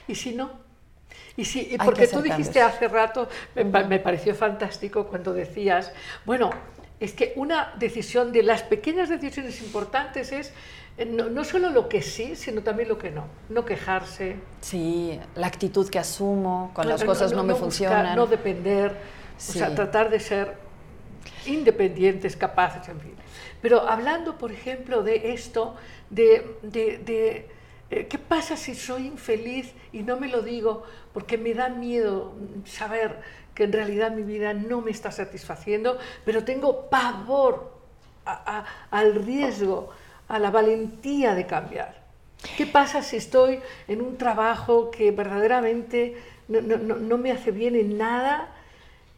Speaker 3: ¿Y si no? Y si, porque tú dijiste hace rato, me, me, pareció fantástico cuando decías, bueno, es que una decisión de las pequeñas decisiones importantes es eh, no, no, solo lo que sí, sino también lo que no. No quejarse.
Speaker 4: Sí, la actitud que asumo, cuando las cosas no, me funcionan.
Speaker 3: no depender, o sea, tratar de ser independientes, capaces, en fin. Pero hablando, por ejemplo, de esto, de, de, de ¿Qué pasa si soy infeliz y no me lo digo porque me da miedo saber que en realidad mi vida no me está satisfaciendo, pero tengo pavor al riesgo, a la valentía de cambiar? ¿Qué pasa si estoy en un trabajo que verdaderamente no, no me hace bien en nada,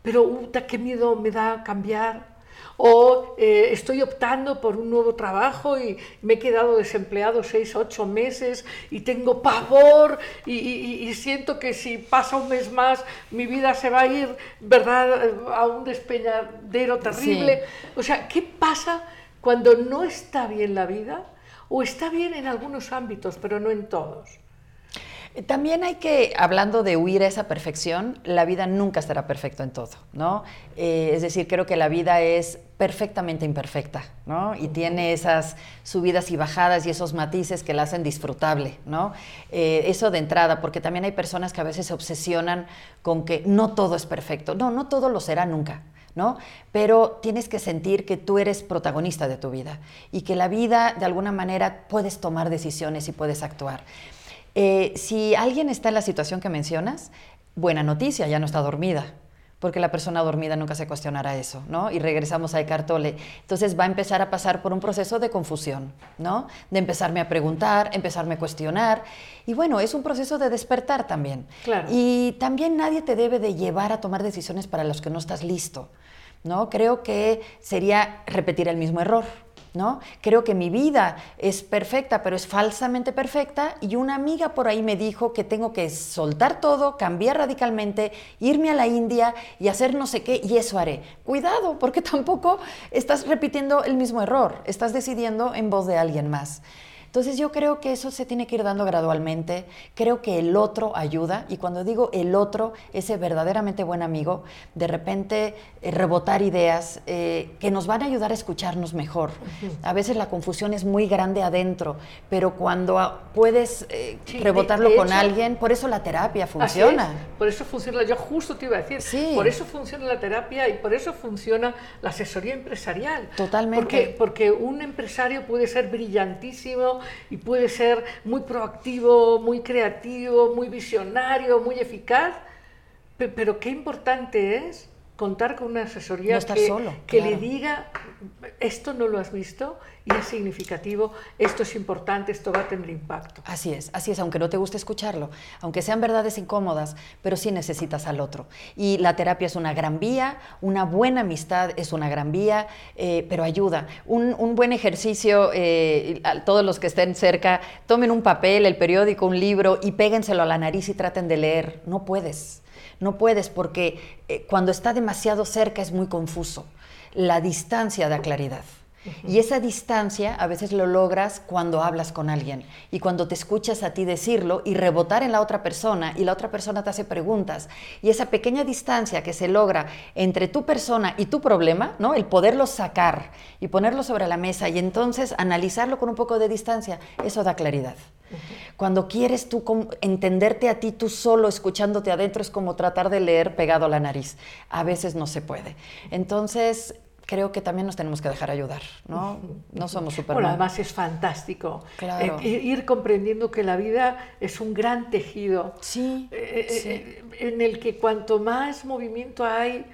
Speaker 3: pero qué miedo me da cambiar? O eh, estoy optando por un nuevo trabajo y me he quedado desempleado seis, ocho meses y tengo pavor y, siento que si pasa un mes más mi vida se va a ir, ¿verdad?, a un despeñadero terrible. O sea, ¿qué pasa cuando no está bien la vida? O está bien en algunos ámbitos, pero no en todos.
Speaker 4: También hay que, hablando de huir a esa perfección, la vida nunca estará perfecta en todo, ¿no? Eh, es decir, creo que la vida es perfectamente imperfecta, ¿no? Y tiene esas subidas y bajadas y esos matices que la hacen disfrutable, ¿no? Eh, eso de entrada, porque también hay personas que a veces se obsesionan con que no todo es perfecto. No, no todo lo será nunca, ¿no? Pero tienes que sentir que tú eres protagonista de tu vida y que la vida, de alguna manera, puedes tomar decisiones y puedes actuar. Eh, si alguien está en la situación que mencionas, buena noticia, ya no está dormida, porque la persona dormida nunca se cuestionará eso, ¿no? Y regresamos a Eckhart Tolle. Entonces va a empezar a pasar por un proceso de confusión, ¿no? De empezarme a preguntar, empezarme a cuestionar. Y bueno, es un proceso de despertar también.
Speaker 3: Claro.
Speaker 4: Y también nadie te debe de llevar a tomar decisiones para los que no estás listo, ¿no? Creo que sería repetir el mismo error. ¿No? Creo que mi vida es perfecta, pero es falsamente perfecta y una amiga por ahí me dijo que tengo que soltar todo, cambiar radicalmente, irme a la India y hacer no sé qué y eso haré. Cuidado, porque tampoco estás repitiendo el mismo error, estás decidiendo en voz de alguien más. Entonces yo creo que eso se tiene que ir dando gradualmente, creo que el otro ayuda y cuando digo el otro, ese verdaderamente buen amigo, de repente eh, rebotar ideas eh, que nos van a ayudar a escucharnos mejor. A veces la confusión es muy grande adentro, pero cuando puedes eh, rebotarlo con alguien, por eso la terapia funciona.
Speaker 3: por eso funciona, yo justo te iba a decir, por eso funciona la terapia y por eso funciona la asesoría empresarial.
Speaker 4: Totalmente.
Speaker 3: Porque, porque un empresario puede ser brillantísimo, y puede ser muy proactivo, muy creativo, muy visionario, muy eficaz, pe- pero qué importante es contar con una asesoría
Speaker 4: No
Speaker 3: que,
Speaker 4: solo,
Speaker 3: que
Speaker 4: claro.
Speaker 3: le diga esto no lo has visto y es significativo, esto es importante, esto va a tener impacto.
Speaker 4: Así es, así es, aunque no te guste escucharlo, aunque sean verdades incómodas, pero sí necesitas al otro. Y la terapia es una gran vía, una buena amistad es una gran vía, eh, pero ayuda. Un, un buen ejercicio, eh, a todos los que estén cerca, tomen un papel, el periódico, un libro y péguenselo a la nariz y traten de leer. No puedes, no puedes porque eh, cuando está demasiado cerca es muy confuso. La distancia da claridad. Y esa distancia a veces lo logras cuando hablas con alguien y cuando te escuchas a ti decirlo y rebotar en la otra persona y la otra persona te hace preguntas. Y esa pequeña distancia que se logra entre tu persona y tu problema, ¿no? El poderlo sacar y ponerlo sobre la mesa y entonces analizarlo con un poco de distancia, eso da claridad. Cuando quieres tú entenderte a ti tú solo, escuchándote adentro, es como tratar de leer pegado a la nariz. A veces no se puede. Entonces, creo que también nos tenemos que dejar ayudar, ¿no? No somos
Speaker 3: Bueno,
Speaker 4: Superman.
Speaker 3: además es fantástico
Speaker 4: Claro.
Speaker 3: eh, ir comprendiendo que la vida es un gran tejido
Speaker 4: Sí,
Speaker 3: eh,
Speaker 4: sí.
Speaker 3: eh, en el que cuanto más movimiento hay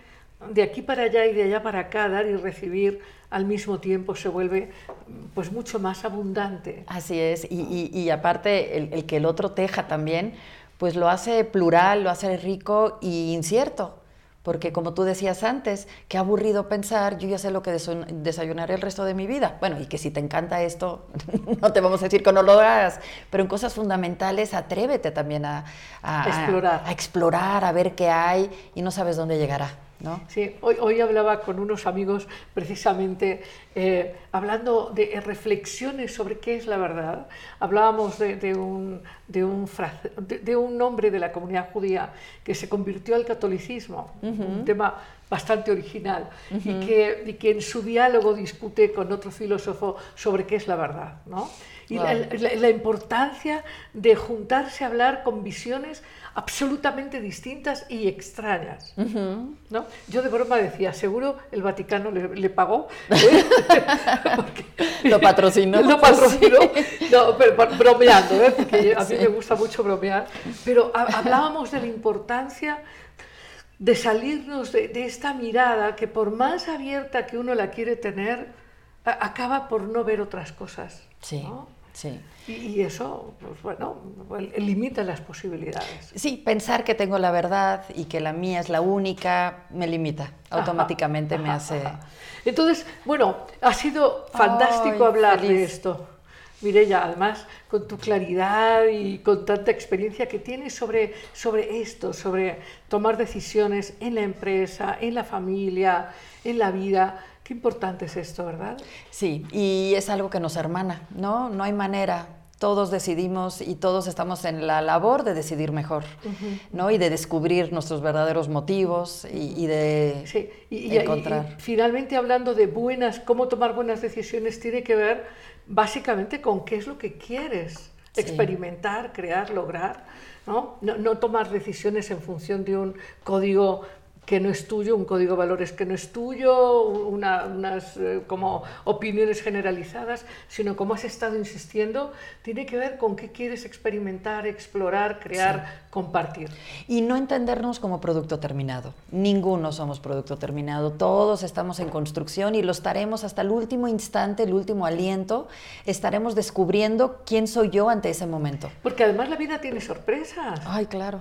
Speaker 3: de aquí para allá y de allá para acá, dar y recibir al mismo tiempo se vuelve pues mucho más abundante.
Speaker 4: Así es, y, y- y aparte el, el que el otro teja también, pues lo hace plural, lo hace rico y incierto. Porque como tú decías antes, qué aburrido pensar, yo ya sé lo que desayunaré el resto de mi vida. Bueno, y que si te encanta esto, no te vamos a decir que no lo hagas, pero en cosas fundamentales atrévete también a, a- a-
Speaker 3: Explorar.
Speaker 4: a explorar, a ver qué hay y no sabes dónde llegará, ¿no?
Speaker 3: Sí, hoy, hoy hablaba con unos amigos precisamente eh, hablando de reflexiones sobre qué es la verdad. Hablábamos de, de un, de, un de- de un hombre de la comunidad judía que se convirtió al catolicismo, un tema bastante original, y, que, y que en su diálogo discute con otro filósofo sobre qué es la verdad. ¿no? Y la-
Speaker 4: Wow.
Speaker 3: la, la importancia de juntarse a hablar con visiones absolutamente distintas y extrañas. ¿no? Yo de broma decía, seguro el Vaticano le, le pagó. ¿eh? Porque-
Speaker 4: Lo patrocinó.
Speaker 3: Lo patrocinó. No, pero bro- bromeando, ¿eh? porque a mí me gusta mucho bromear. Pero ha- hablábamos de la importancia de salirnos de, de esta mirada que por más abierta que uno la quiere tener, acaba por no ver otras cosas.
Speaker 4: Sí,
Speaker 3: ¿no?
Speaker 4: Sí.
Speaker 3: Y, eso, pues bueno, limita las posibilidades.
Speaker 4: Sí, pensar que tengo la verdad y que la mía es la única me limita. Automáticamente me
Speaker 3: Ajá,
Speaker 4: hace...
Speaker 3: ajá. Entonces, bueno, ha sido fantástico
Speaker 4: Ay,
Speaker 3: hablar de
Speaker 4: feliz.
Speaker 3: esto. Mireya, además, con tu claridad y con tanta experiencia que tienes sobre, sobre esto, sobre tomar decisiones en la empresa, en la familia, en la vida. Qué importante es esto, ¿verdad?
Speaker 4: Sí, y es algo que nos hermana, ¿no? No hay manera. Todos decidimos y todos estamos en la labor de decidir mejor, ¿no? Y de descubrir nuestros verdaderos motivos y, y de
Speaker 3: Sí, y, y-
Speaker 4: encontrar.
Speaker 3: y finalmente hablando de buenas, cómo tomar buenas decisiones, tiene que ver básicamente con qué es lo que quieres
Speaker 4: Sí.
Speaker 3: experimentar, crear, lograr, ¿no? ¿no? no tomar decisiones en función de un código que no es tuyo, un código de valores que no es tuyo, una- unas eh, como opiniones generalizadas, sino como has estado insistiendo, tiene que ver con qué quieres experimentar, explorar, crear, compartir.
Speaker 4: Y no entendernos como producto terminado. Ninguno somos producto terminado. Todos estamos en construcción y lo estaremos hasta el último instante, el último aliento. Estaremos descubriendo quién soy yo ante ese momento.
Speaker 3: Porque además la vida tiene sorpresas.
Speaker 4: Ay, claro.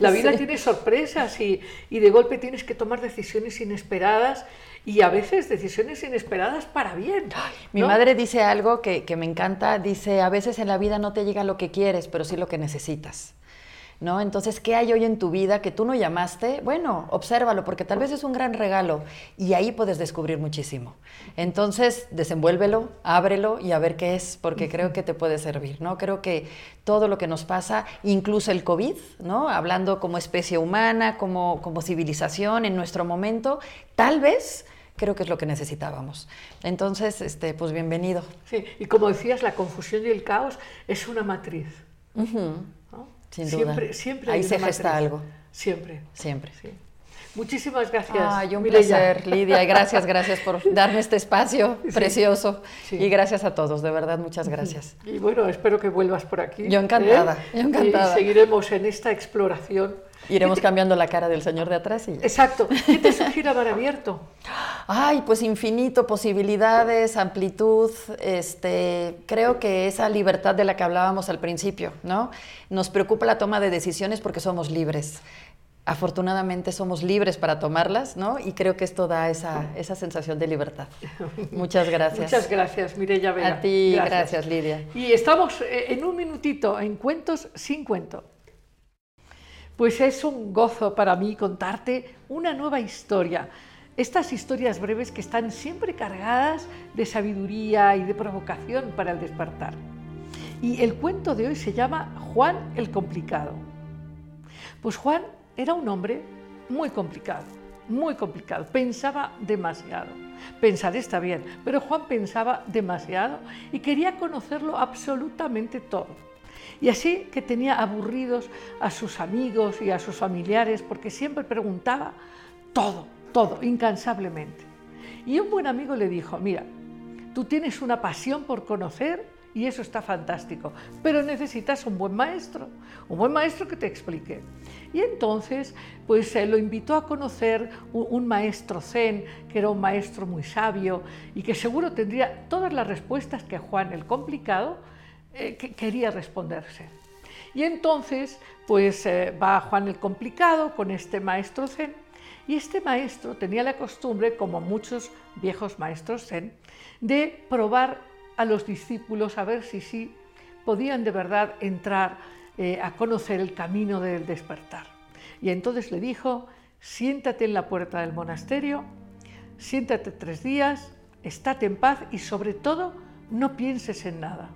Speaker 3: La vida
Speaker 4: Sí.
Speaker 3: tiene sorpresas y, y de golpe tienes que tomar decisiones inesperadas y a veces decisiones inesperadas para bien.
Speaker 4: Mi madre dice algo que, que me encanta, dice, a veces en la vida no te llega lo que quieres, pero sí lo que necesitas. ¿No? Entonces, ¿qué hay hoy en tu vida que tú no llamaste? Bueno, obsérvalo, porque tal vez es un gran regalo y ahí puedes descubrir muchísimo. Entonces, desenvuélvelo, ábrelo y a ver qué es, porque creo que te puede servir, ¿no? Creo que todo lo que nos pasa, incluso el COVID, ¿no? Hablando como especie humana, como, como civilización en nuestro momento, tal vez creo que es lo que necesitábamos. Entonces, este, pues bienvenido.
Speaker 3: Sí, y como decías, la confusión y el caos es una matriz. ¿no?
Speaker 4: Sin duda.
Speaker 3: siempre,
Speaker 4: Ahí se gesta algo.
Speaker 3: Siempre.
Speaker 4: Siempre.
Speaker 3: Sí. Muchísimas gracias.
Speaker 4: Ay, un
Speaker 3: Mireia.
Speaker 4: placer, Lidia. y Gracias, gracias por darme este espacio precioso.
Speaker 3: sí.
Speaker 4: Y gracias a todos, de verdad, muchas gracias.
Speaker 3: Y bueno, espero que vuelvas por aquí.
Speaker 4: Yo encantada,
Speaker 3: ¿eh?
Speaker 4: yo encantada.
Speaker 3: Y seguiremos en esta exploración.
Speaker 4: Iremos cambiando la cara del señor de atrás y ya.
Speaker 3: Exacto. ¿Qué te sugiere Mar Abierto?
Speaker 4: Ay, pues infinito, posibilidades, amplitud, este, creo que esa libertad de la que hablábamos al principio, ¿no? Nos preocupa la toma de decisiones porque somos libres. Afortunadamente somos libres para tomarlas, ¿no? Y creo que esto da esa, esa sensación de libertad. Muchas gracias.
Speaker 3: Muchas gracias, Mireia Vega.
Speaker 4: A ti, gracias, Lidia.
Speaker 3: Y estamos eh, en un minutito en Cuentos sin cuento. Pues es un gozo para mí contarte una nueva historia. Estas historias breves que están siempre cargadas de sabiduría y de provocación para el despertar. Y el cuento de hoy se llama Juan el Complicado. Pues Juan era un hombre muy complicado, muy complicado. Pensaba demasiado. Pensar está bien, pero Juan pensaba demasiado y quería conocerlo absolutamente todo. Y así que tenía aburridos a sus amigos y a sus familiares porque siempre preguntaba todo, todo, incansablemente. Y un buen amigo le dijo, mira, tú tienes una pasión por conocer y eso está fantástico, pero necesitas un buen maestro, un buen maestro que te explique. Y entonces, pues eh, lo invitó a conocer un, un, maestro zen, que era un maestro muy sabio y que seguro tendría todas las respuestas que Juan el complicado eh, que quería responderse. Y entonces, pues eh, va Juan el complicado con este maestro zen y este maestro tenía la costumbre, como muchos viejos maestros zen, de probar a los discípulos a ver si sí podían de verdad entrar eh, a conocer el camino del despertar. Y entonces le dijo, siéntate en la puerta del monasterio, siéntate tres días, estate en paz y sobre todo no pienses en nada.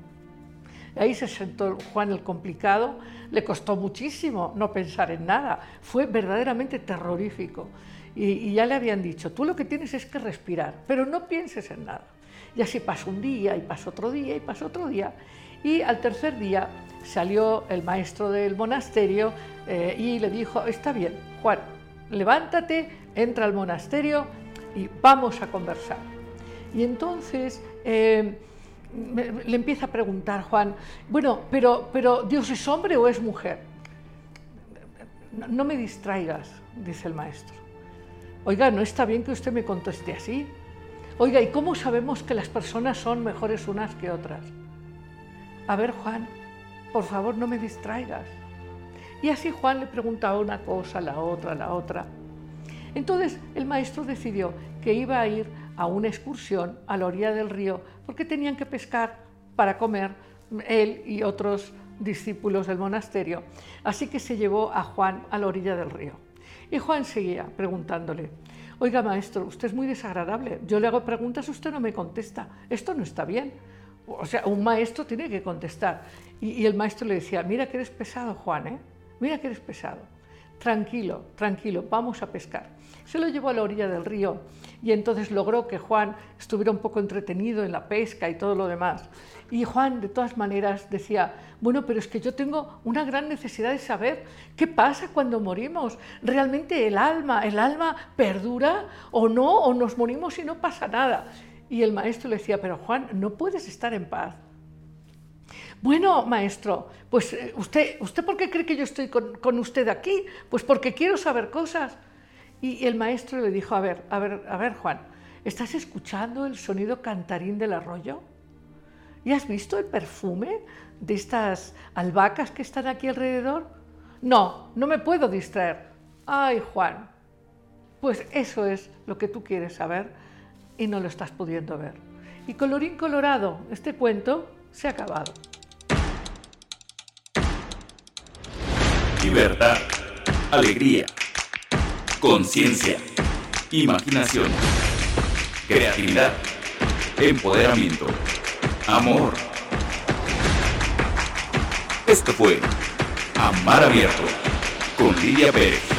Speaker 3: Ahí se sentó Juan el complicado, le costó muchísimo no pensar en nada, fue verdaderamente terrorífico. Y, ya le habían dicho, tú lo que tienes es que respirar, pero no pienses en nada. Y así pasó un día, y pasó otro día, y pasó otro día. Y al tercer día salió el maestro del monasterio eh, y le dijo, está bien, Juan, levántate, entra al monasterio y vamos a conversar. Y entonces... Eh, le empieza a preguntar Juan, bueno, pero, pero ¿Dios es hombre o es mujer? No, me distraigas, dice el maestro. Oiga, no está bien que usted me conteste así. Oiga, ¿y cómo sabemos que las personas son mejores unas que otras? A ver, Juan, por favor, no me distraigas. Y así Juan le preguntaba una cosa, la otra, la otra. Entonces el maestro decidió que iba a ir a una excursión a la orilla del río porque tenían que pescar para comer él y otros discípulos del monasterio. Así que se llevó a Juan a la orilla del río. Y Juan seguía preguntándole, oiga maestro, usted es muy desagradable, yo le hago preguntas, usted no me contesta, esto no está bien. O sea, un maestro tiene que contestar. Y, el maestro le decía, mira que eres pesado, Juan, ¿eh? mira que eres pesado. Tranquilo, tranquilo, vamos a pescar. Se lo llevó a la orilla del río y entonces logró que Juan estuviera un poco entretenido en la pesca y todo lo demás. Y Juan, de todas maneras, decía, bueno, pero es que yo tengo una gran necesidad de saber qué pasa cuando morimos. ¿Realmente el alma, el alma perdura o no? ¿O nos morimos y no pasa nada? Y el maestro le decía, pero Juan, no puedes estar en paz. Bueno, maestro, pues usted, ¿usted por qué cree que yo estoy con, con usted aquí? Pues porque quiero saber cosas. Y el maestro le dijo, a ver, a ver, a ver, Juan, ¿estás escuchando el sonido cantarín del arroyo? ¿Y has visto el perfume de estas albahacas que están aquí alrededor? No, no me puedo distraer. Ay, Juan, pues eso es lo que tú quieres saber y no lo estás pudiendo ver. Y colorín colorado, este cuento se ha acabado.
Speaker 1: Libertad, alegría, conciencia, imaginación, creatividad, empoderamiento, amor. Esto fue Amar Abierto con Lidia Pérez.